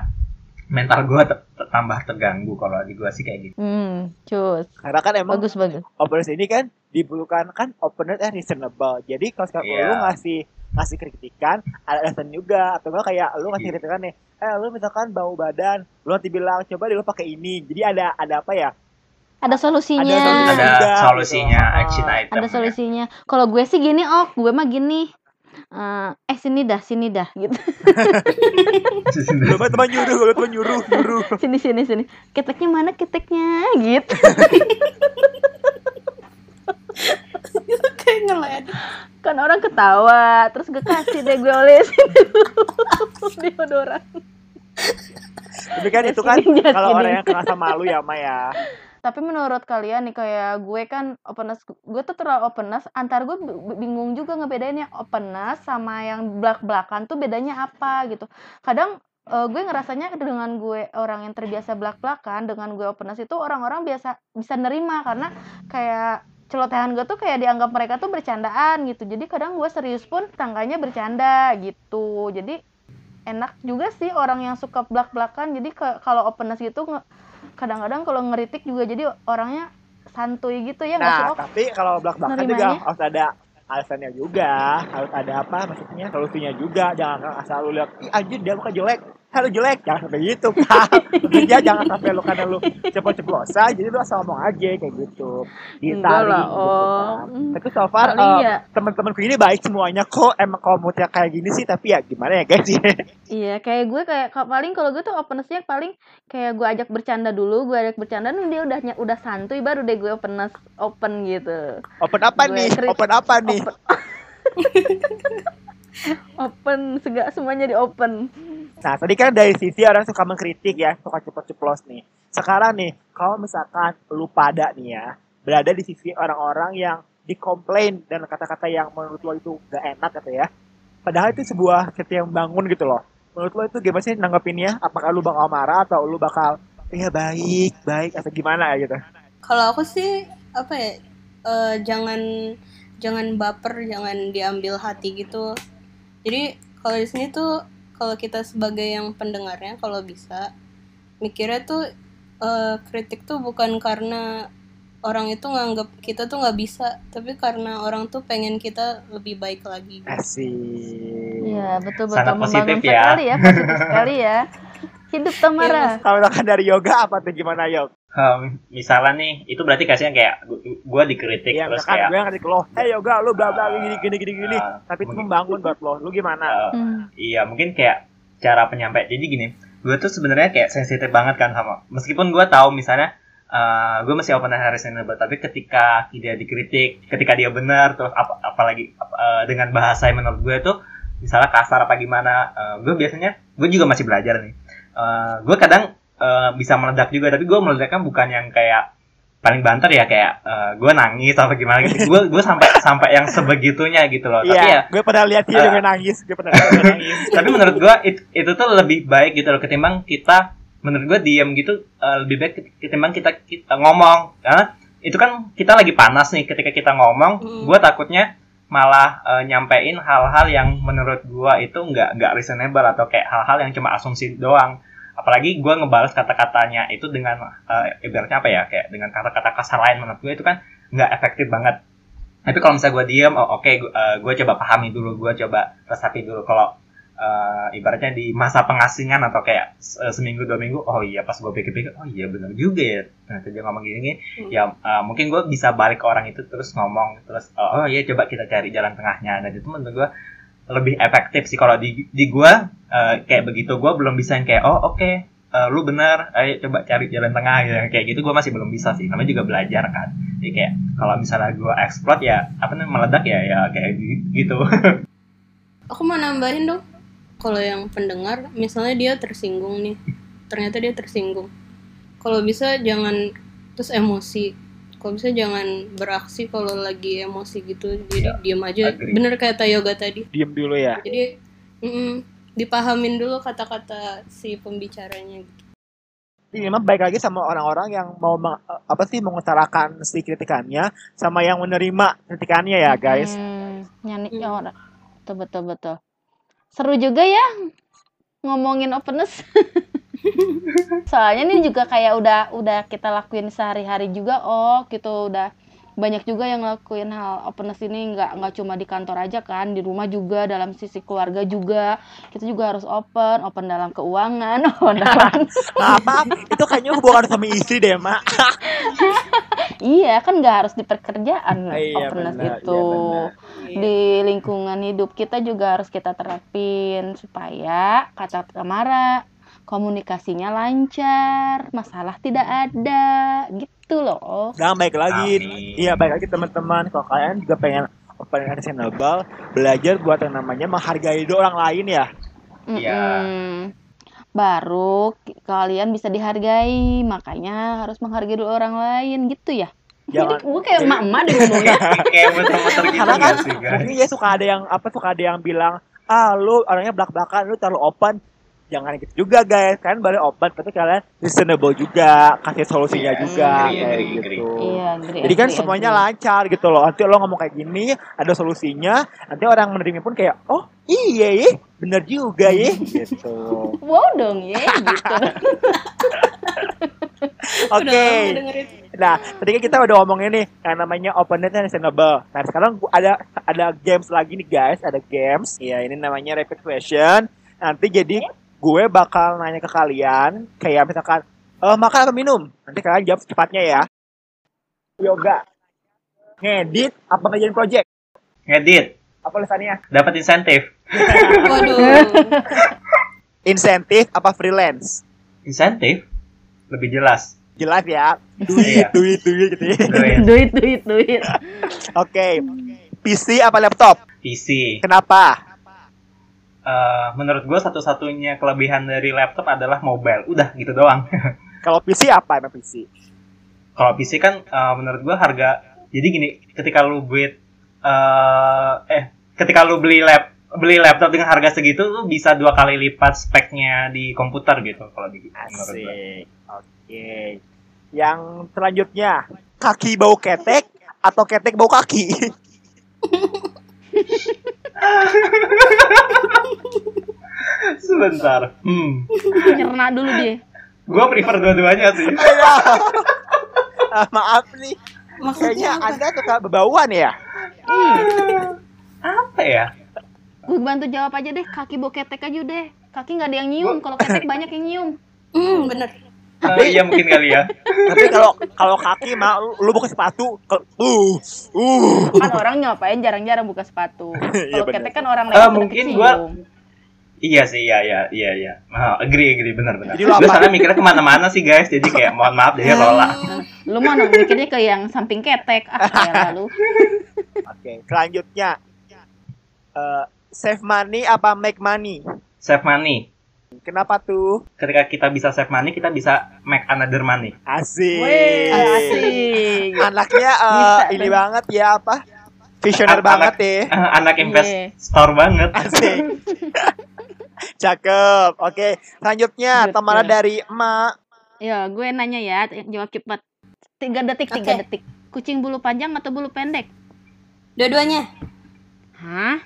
Speaker 5: mental gua te- te- tambah terganggu kalau di gua sih kayak gitu
Speaker 4: Hmm, cus.
Speaker 3: Karena kan emang
Speaker 4: Bagus bagus.
Speaker 3: openness ini kan diperlukan kan openness and reasonable. Jadi kalau sekarang
Speaker 5: Iya.
Speaker 3: lu ngasih ngasih kritikan ada alasan juga atau enggak kayak lu ngasih
Speaker 5: Iya.
Speaker 3: kritikan nih, eh lu misalkan bau badan, lu nanti bilang coba deh lu pakai ini. Jadi ada ada apa ya?
Speaker 4: Ada solusinya.
Speaker 3: Ada
Speaker 5: solusinya action item
Speaker 4: Ada solusinya. Kalau gue sih gini, oh, gue mah gini. eh, eh sini dah, sini dah gitu.
Speaker 3: Lu teman nyuruh, lu teman nyuruh, nyuruh.
Speaker 4: sini sini sini. Keteknya mana keteknya gitu.
Speaker 2: itu kayak ngeledek
Speaker 4: Kan orang ketawa, terus gue kasih deh gue olesin deodoran.
Speaker 3: Tapi kan itu kan kalau orang yang kerasa malu ya, Ma ya.
Speaker 4: Tapi menurut kalian nih kayak gue kan openness gue tuh terlalu openness antar gue bingung juga ngebedainnya openness sama yang belak-belakan tuh bedanya apa gitu. Kadang eh, gue ngerasanya dengan gue orang yang terbiasa belak-belakan dengan gue openness itu orang-orang biasa bisa nerima karena kayak celotehan gue tuh kayak dianggap mereka tuh bercandaan gitu. Jadi kadang gue serius pun tangganya bercanda gitu. Jadi enak juga sih orang yang suka belak-belakan. Jadi ke- kalau openness nge- kadang-kadang kalau ngeritik juga jadi orangnya santuy gitu ya sih
Speaker 3: Nah,
Speaker 4: Ok?
Speaker 3: tapi kalau belak-belakan juga
Speaker 4: Nerimanya?
Speaker 3: harus ada alasannya juga, harus ada apa maksudnya solusinya juga. Jangan asal lu lihat, ih anjir dia muka jelek, halo jelek, jangan sampai gitu kan. Kerja jangan sampai lu karena lu ceplos-ceplosan, jadi lu asal ngomong aja kayak gitu. Ditarik
Speaker 4: lah,
Speaker 3: gitu kan. Tapi so far
Speaker 4: Paling
Speaker 3: eh,
Speaker 4: ya.
Speaker 3: teman-temanku ini baik semuanya kok. Emang kalau moodnya kayak gini sih, tapi ya gimana ya guys ya.
Speaker 4: Iya, kayak gue kayak ka- paling kalau gue tuh opennessnya paling kayak gue ajak bercanda dulu, gue ajak bercanda, dan dia udah udah santuy baru deh gue openness open gitu.
Speaker 3: Open apa
Speaker 4: Gue
Speaker 3: nih? Open apa nih?
Speaker 4: Open. open, segala semuanya di open.
Speaker 3: Nah, tadi kan dari sisi orang suka mengkritik ya, suka ceplos-ceplos nih. Sekarang nih, kalau misalkan lu pada nih ya, berada di sisi orang-orang yang dikomplain dan kata-kata yang menurut lo itu gak enak gitu ya. Padahal itu sebuah kritik yang membangun gitu loh. Menurut lo itu gimana sih nanggepinnya? Apakah lu bakal marah atau lu bakal ya baik, baik atau gimana gitu?
Speaker 2: kalau aku sih apa ya eh, jangan jangan baper jangan diambil hati gitu jadi kalau di sini tuh kalau kita sebagai yang pendengarnya kalau bisa mikirnya tuh eh, kritik tuh bukan karena orang itu nganggap kita tuh nggak bisa tapi karena orang tuh pengen kita lebih baik lagi gitu.
Speaker 3: Asik.
Speaker 4: Iya, betul betul
Speaker 5: Sangat
Speaker 4: membangun
Speaker 5: positif ya.
Speaker 4: sekali ya, positif sekali ya. Hidup Tamara.
Speaker 3: Kalau misalkan dari yoga apa tuh gimana Yog?
Speaker 5: Um, misalnya nih, itu berarti kasihnya kayak gue dikritik
Speaker 3: Iya,
Speaker 5: terus
Speaker 3: misalkan
Speaker 5: kayak
Speaker 3: gue ngerti ke lo, hey yoga lu bla bla gini gini gini gini,
Speaker 5: uh,
Speaker 3: tapi itu
Speaker 5: mungkin-
Speaker 3: membangun buat lo, lu gimana?
Speaker 5: uh,
Speaker 4: Hmm.
Speaker 5: Iya, mungkin kayak cara penyampaian. Jadi gini, gue tuh sebenarnya kayak sensitif banget kan sama. Meskipun gue tahu misalnya uh, gue masih open and reasonable, tapi ketika dia dikritik, ketika dia benar, terus apa apalagi uh, dengan bahasa yang menurut gue tuh misalnya kasar apa gimana, uh, gue biasanya gue juga masih belajar nih. Uh, gue kadang uh, bisa meledak juga, tapi gue meledaknya bukan yang kayak paling banter ya kayak uh, gue nangis apa gimana gitu. Gue gue sampai sampai yang sebegitunya gitu loh. Tapi ya
Speaker 3: Iya, gue pernah lihat dia
Speaker 5: uh,
Speaker 3: dengan nangis, gue pernah lihat dia nangis.
Speaker 5: tapi menurut gua it- itu tuh lebih baik gitu loh ketimbang kita menurut gua diam gitu uh, lebih baik ketimbang kita, kita ngomong karena itu kan kita lagi panas nih ketika kita ngomong
Speaker 2: Mm.
Speaker 5: gua takutnya malah uh, nyampein hal-hal yang menurut gua itu nggak nggak reasonable atau kayak hal-hal yang cuma asumsi doang apalagi gua ngebalas kata-katanya itu dengan uh, ibaratnya apa ya kayak dengan kata-kata kasar lain menurut gua itu kan nggak efektif banget tapi kalau misalnya gue diem oh, oke gue coba pahami dulu gue coba resapi dulu kalau eh, ibaratnya di masa pengasingan atau kayak se- seminggu dua minggu oh iya pas gue pikir-pikir oh iya benar juga ya ternyata dia ngomong gini, gini.
Speaker 2: Hmm.
Speaker 5: ya eh, mungkin gue bisa balik ke orang itu terus ngomong terus oh, oh iya coba kita cari jalan tengahnya dan itu menurut gue lebih efektif sih. Kalau di di gue eh, kayak begitu gue belum bisa yang kayak oh oke eh, lu benar ayo coba cari jalan tengah gitu. Kayak gitu gue masih belum bisa sih. Namanya juga belajar kan. Jadi kayak kalau misalnya gue explode ya apa namanya meledak ya ya kayak gi- gitu.
Speaker 2: Aku mau nambahin dong. Kalau yang pendengar misalnya dia tersinggung nih. Ternyata dia tersinggung. Kalau bisa jangan terus emosi kalau bisa jangan beraksi kalau lagi emosi gitu jadi
Speaker 5: Ya,
Speaker 2: diam aja
Speaker 5: agree.
Speaker 2: bener kata yoga tadi
Speaker 3: Diem dulu ya.
Speaker 2: jadi mm, dipahamin dulu kata-kata si pembicaranya gitu.
Speaker 3: Ini memang baik lagi sama orang-orang yang mau meng- apa sih mengutarakan si kritikannya sama yang menerima kritikannya ya guys.
Speaker 4: Hmm, nyanyi
Speaker 2: Hmm.
Speaker 4: ya orang. Betul betul betul. Seru juga ya ngomongin openness. Soalnya ini juga kayak udah udah kita lakuin sehari-hari juga oh gitu udah banyak juga yang ngelakuin hal openness ini nggak nggak cuma di kantor aja kan di rumah juga dalam sisi keluarga juga kita juga harus open open dalam keuangan open dalam
Speaker 3: apa itu kayaknya hubungan suami istri deh mak.
Speaker 4: iya kan nggak harus di pekerjaan
Speaker 3: Iya,
Speaker 4: openness
Speaker 3: benar, iya,
Speaker 4: itu.
Speaker 2: Iya. iya.
Speaker 4: di lingkungan hidup kita juga harus kita terapin supaya kata Tamara komunikasinya lancar, masalah tidak ada, gitu loh.
Speaker 3: Dan baik lagi,
Speaker 5: Amin.
Speaker 3: iya baik lagi teman-teman. Kalau kalian juga pengen open understandable, belajar buat yang namanya menghargai hidup orang lain ya.
Speaker 5: Iya.
Speaker 4: Mm-mm. Baru ki- kalian bisa dihargai, makanya harus menghargai dulu orang lain gitu ya.
Speaker 3: Jangan
Speaker 4: Jadi gue kayak emak-emak deh ngomongnya.
Speaker 5: kayak muter-muter gitu
Speaker 3: karena kan
Speaker 5: sih guys
Speaker 3: mungkin ya suka ada yang apa suka ada yang bilang ah lu orangnya belak-belakan lu terlalu open jangan gitu juga guys kalian boleh open tapi kalian reasonable juga kasih solusinya
Speaker 5: Iya,
Speaker 3: juga
Speaker 5: agree,
Speaker 3: kayak
Speaker 5: agree,
Speaker 3: gitu
Speaker 5: agree.
Speaker 4: Iya, agree,
Speaker 3: jadi kan
Speaker 4: agree,
Speaker 3: semuanya
Speaker 4: agree.
Speaker 3: lancar gitu loh nanti lo ngomong kayak gini ada solusinya nanti orang menerima pun kayak oh iya ya bener juga ya gitu
Speaker 4: Wow dong ya gitu.
Speaker 3: oke
Speaker 2: dengerin.
Speaker 3: Nah, tadi kan kita udah ngomongin nih yang namanya openness and reasonable. Nah, sekarang ada ada games lagi nih guys, ada games. Ya, ini namanya rapid question. Nanti jadi gue bakal nanya ke kalian kayak misalkan eh makan atau minum? Nanti kalian jawab secepatnya ya. Yoga. Ngedit apa ngerjain project?
Speaker 5: ngedit
Speaker 3: Apa tulisannya?
Speaker 5: dapat insentif
Speaker 2: Waduh.
Speaker 3: Insentif apa freelance?
Speaker 5: insentif lebih jelas
Speaker 3: Jelas ya.
Speaker 5: Iya.
Speaker 3: Duit, duit, duit gitu ya.
Speaker 5: Duit.
Speaker 4: duit, duit, duit.
Speaker 3: Oke. PC apa laptop?
Speaker 5: PC
Speaker 3: Kenapa?
Speaker 5: Eh, menurut gue satu-satunya kelebihan dari laptop adalah mobile udah gitu doang
Speaker 3: Kalau PC apa emang PC?
Speaker 5: kalau PC kan eh, menurut gue harga jadi gini ketika lu beli eh eh ketika lu beli lap beli laptop dengan harga segitu lu bisa dua kali lipat speknya di komputer gitu kalau di menurut gue
Speaker 3: Asik. Oke. Yang selanjutnya, kaki bau ketek atau ketek bau kaki?
Speaker 5: sebentar hmm
Speaker 4: Nyerna dulu deh.
Speaker 5: gue prefer dua-duanya sih
Speaker 3: Ah, Maaf nih, kayaknya
Speaker 2: Maksudnya apa?
Speaker 3: Anda suka bebauan ya?
Speaker 5: apa ya
Speaker 4: Gue bantu jawab aja deh, kaki bau ketek aja deh. Kaki nggak ada yang nyium, kalau ketek banyak yang nyium.
Speaker 2: Hmm, bener.
Speaker 5: Eh, iya mungkin kali ya
Speaker 3: Tapi kalau kalau kaki mah lu, lu buka sepatu, ke, uh, uh.
Speaker 4: Kan orang ngapain jarang-jarang buka sepatu.
Speaker 3: Iya,
Speaker 4: Kalau ketek kan orang
Speaker 5: Eh,
Speaker 4: lain
Speaker 5: mungkin gua- iya sih iya iya iya iya Ah, agree agree benar benar
Speaker 3: Jadi lu
Speaker 5: gue sana mikirnya ke mana-mana sih guys jadi kayak mohon maaf deh Lola
Speaker 4: Lu mah mikirnya ke yang samping ketek. Ah, ya lalu.
Speaker 3: Oke, selanjutnya. Eh, save money apa make money?
Speaker 5: save money
Speaker 3: Kenapa tuh?
Speaker 5: ketika kita bisa save money kita bisa make another money
Speaker 3: Asik.
Speaker 4: Wih, asik.
Speaker 3: Anaknya eh,
Speaker 4: Bisa
Speaker 3: ini banget ya apa? Visioner
Speaker 5: Anak-
Speaker 3: banget ya.
Speaker 5: Eh, anak
Speaker 4: Iya.
Speaker 5: investor banget
Speaker 3: Asik. Cakep. Oke, selanjutnya
Speaker 4: Good,
Speaker 3: Tamara
Speaker 4: good.
Speaker 3: dari emak.
Speaker 4: Ya, gue nanya ya, jawab cepat. Tiga detik, tiga
Speaker 2: Oke.
Speaker 4: detik. Kucing bulu panjang atau bulu pendek?
Speaker 2: Dua-duanya.
Speaker 4: Hah?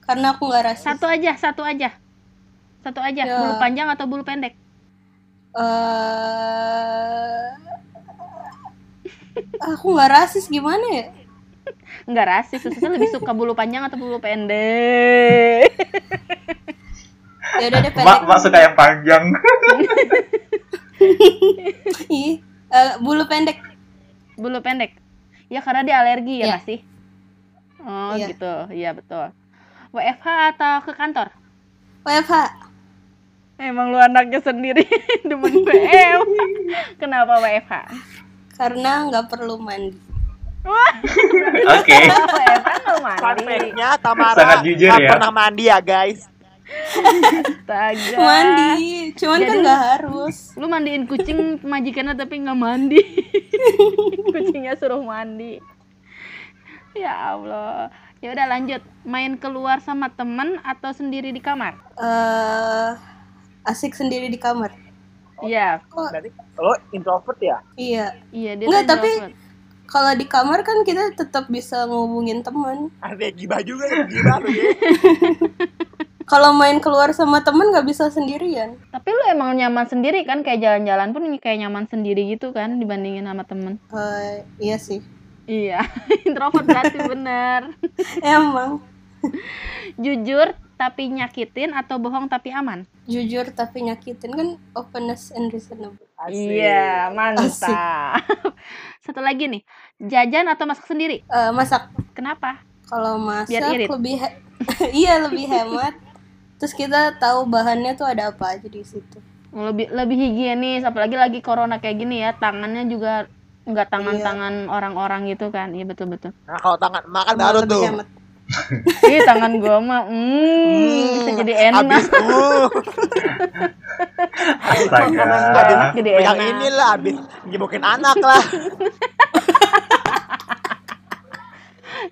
Speaker 2: Karena aku nggak rasis.
Speaker 4: Satu aja, satu aja. Satu aja,
Speaker 2: Ya.
Speaker 4: bulu panjang atau bulu pendek?
Speaker 2: Eh, aku nggak rasis gimana ya?
Speaker 4: Enggak rasis, susah lebih suka bulu panjang atau bulu pendek?
Speaker 2: Ya udah deh
Speaker 5: mak
Speaker 2: pendek.
Speaker 5: mak suka yang panjang
Speaker 2: Ih, eh, bulu pendek.
Speaker 4: bulu pendek. Ya karena dia alergi ya
Speaker 2: Iya.
Speaker 4: nggak sih? Oh
Speaker 2: Iya.
Speaker 4: gitu, iya betul. WFH atau ke kantor?
Speaker 2: WFH.
Speaker 4: Emang lu anaknya sendiri demen WM. Kenapa WFH?
Speaker 2: Karena nggak perlu mandi.
Speaker 5: oke
Speaker 3: fact-nya Tamara
Speaker 5: Sangat jujur
Speaker 3: nggak
Speaker 5: ya.
Speaker 3: pernah mandi ya guys.
Speaker 4: Astaga.
Speaker 2: Mandi, cuman kan
Speaker 4: Jadi-
Speaker 2: nggak harus.
Speaker 4: Lu mandiin kucing majikannya tapi nggak mandi. Kucingnya suruh mandi. Ya Allah. Ya udah lanjut. Main keluar sama temen atau sendiri di kamar?
Speaker 2: eh asik sendiri di kamar.
Speaker 4: Iya.
Speaker 2: Kok
Speaker 3: Berarti lo introvert ya?
Speaker 2: iya.
Speaker 4: Iya dia
Speaker 2: Enggak,
Speaker 4: tuh
Speaker 2: tapi-. Kalau di kamar kan kita tetap bisa ngomongin teman.
Speaker 3: Ada gibah juga ya, gila lu ya.
Speaker 2: Kalau main keluar sama teman nggak bisa sendirian.
Speaker 4: Tapi lu emang nyaman sendiri kan kayak jalan-jalan pun kayak nyaman sendiri gitu kan dibandingin sama temen.
Speaker 2: Eh, iya sih.
Speaker 4: Iya, introvert berarti bener.
Speaker 2: Emang
Speaker 4: Jujur tapi nyakitin atau bohong tapi aman?
Speaker 2: jujur tapi nyakitin kan openness and reasonable.
Speaker 3: Asik.
Speaker 4: Iya, mantap. Satu lagi nih, jajan atau masak sendiri?
Speaker 2: Eh, masak
Speaker 4: Kenapa?
Speaker 2: Kalau masak
Speaker 4: irit.
Speaker 2: lebih he- iya lebih hemat. Terus kita tahu bahannya tuh ada apa aja di situ.
Speaker 4: lebih lebih higienis apalagi lagi corona kayak gini ya tangannya juga nggak tangan-tangan orang-orang gitu kan iya betul betul
Speaker 3: Nah kalau tangan makan baru tuh.
Speaker 2: hemat.
Speaker 4: Ih tangan gua mah hmm, bisa jadi enak
Speaker 3: Abis uh,
Speaker 5: Astaga.
Speaker 4: Enak jadi
Speaker 3: yang
Speaker 4: enak
Speaker 3: ini lah abis nyebukin anak lah.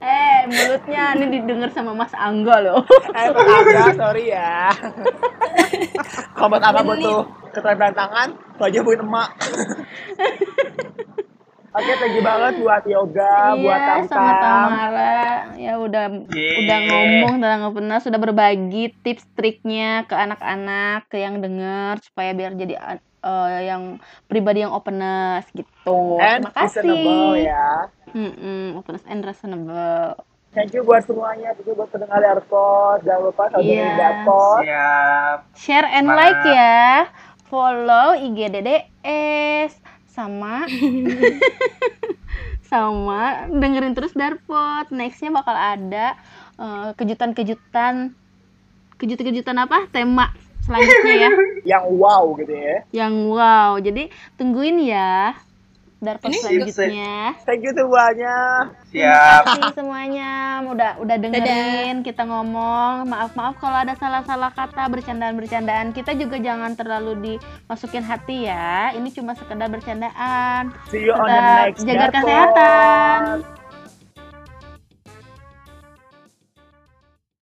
Speaker 4: eh mulutnya ini didengar sama Mas Angga loh
Speaker 3: Eh Mas Angga, sorry ya. Kalau buat Angga butuh keterampilan tangan, lo aja buin emak. Oke, thank you banget buat yoga, buat
Speaker 4: iya
Speaker 3: Tam
Speaker 4: sama Tamara ya udah
Speaker 5: Yeay.
Speaker 4: udah ngomong tentang opener sudah berbagi tips triknya ke anak-anak ke yang denger supaya biar jadi eh, yang pribadi yang openness gitu
Speaker 3: And
Speaker 4: terima kasih
Speaker 3: reasonable ya.
Speaker 4: Mm-mm, openness and reasonable
Speaker 3: Thank you buat semuanya, thank you buat pendengar Airpod. Jangan lupa dengerin Dapot.
Speaker 5: Siap.
Speaker 4: share and
Speaker 5: Semangat.
Speaker 4: like ya follow IG DDS sama. Sama. Dengerin terus Darpot. Nextnya bakal ada eh, kejutan-kejutan. Kejutan-kejutan apa? Tema selanjutnya ya.
Speaker 3: Yang wow gitu ya.
Speaker 4: yang wow. Jadi tungguin ya
Speaker 2: Ini
Speaker 4: selanjutnya
Speaker 3: Thank you semuanya.
Speaker 5: Siap.
Speaker 4: Terima kasih semuanya. Udah udah dengerin kita ngomong. Maaf maaf kalau ada salah-salah kata bercandaan-bercandaan. Kita juga jangan terlalu dimasukin hati ya. Ini cuma sekedar bercandaan.
Speaker 3: See you on the
Speaker 4: Tetap
Speaker 3: next
Speaker 4: jaga
Speaker 3: Dapot.
Speaker 4: kesehatan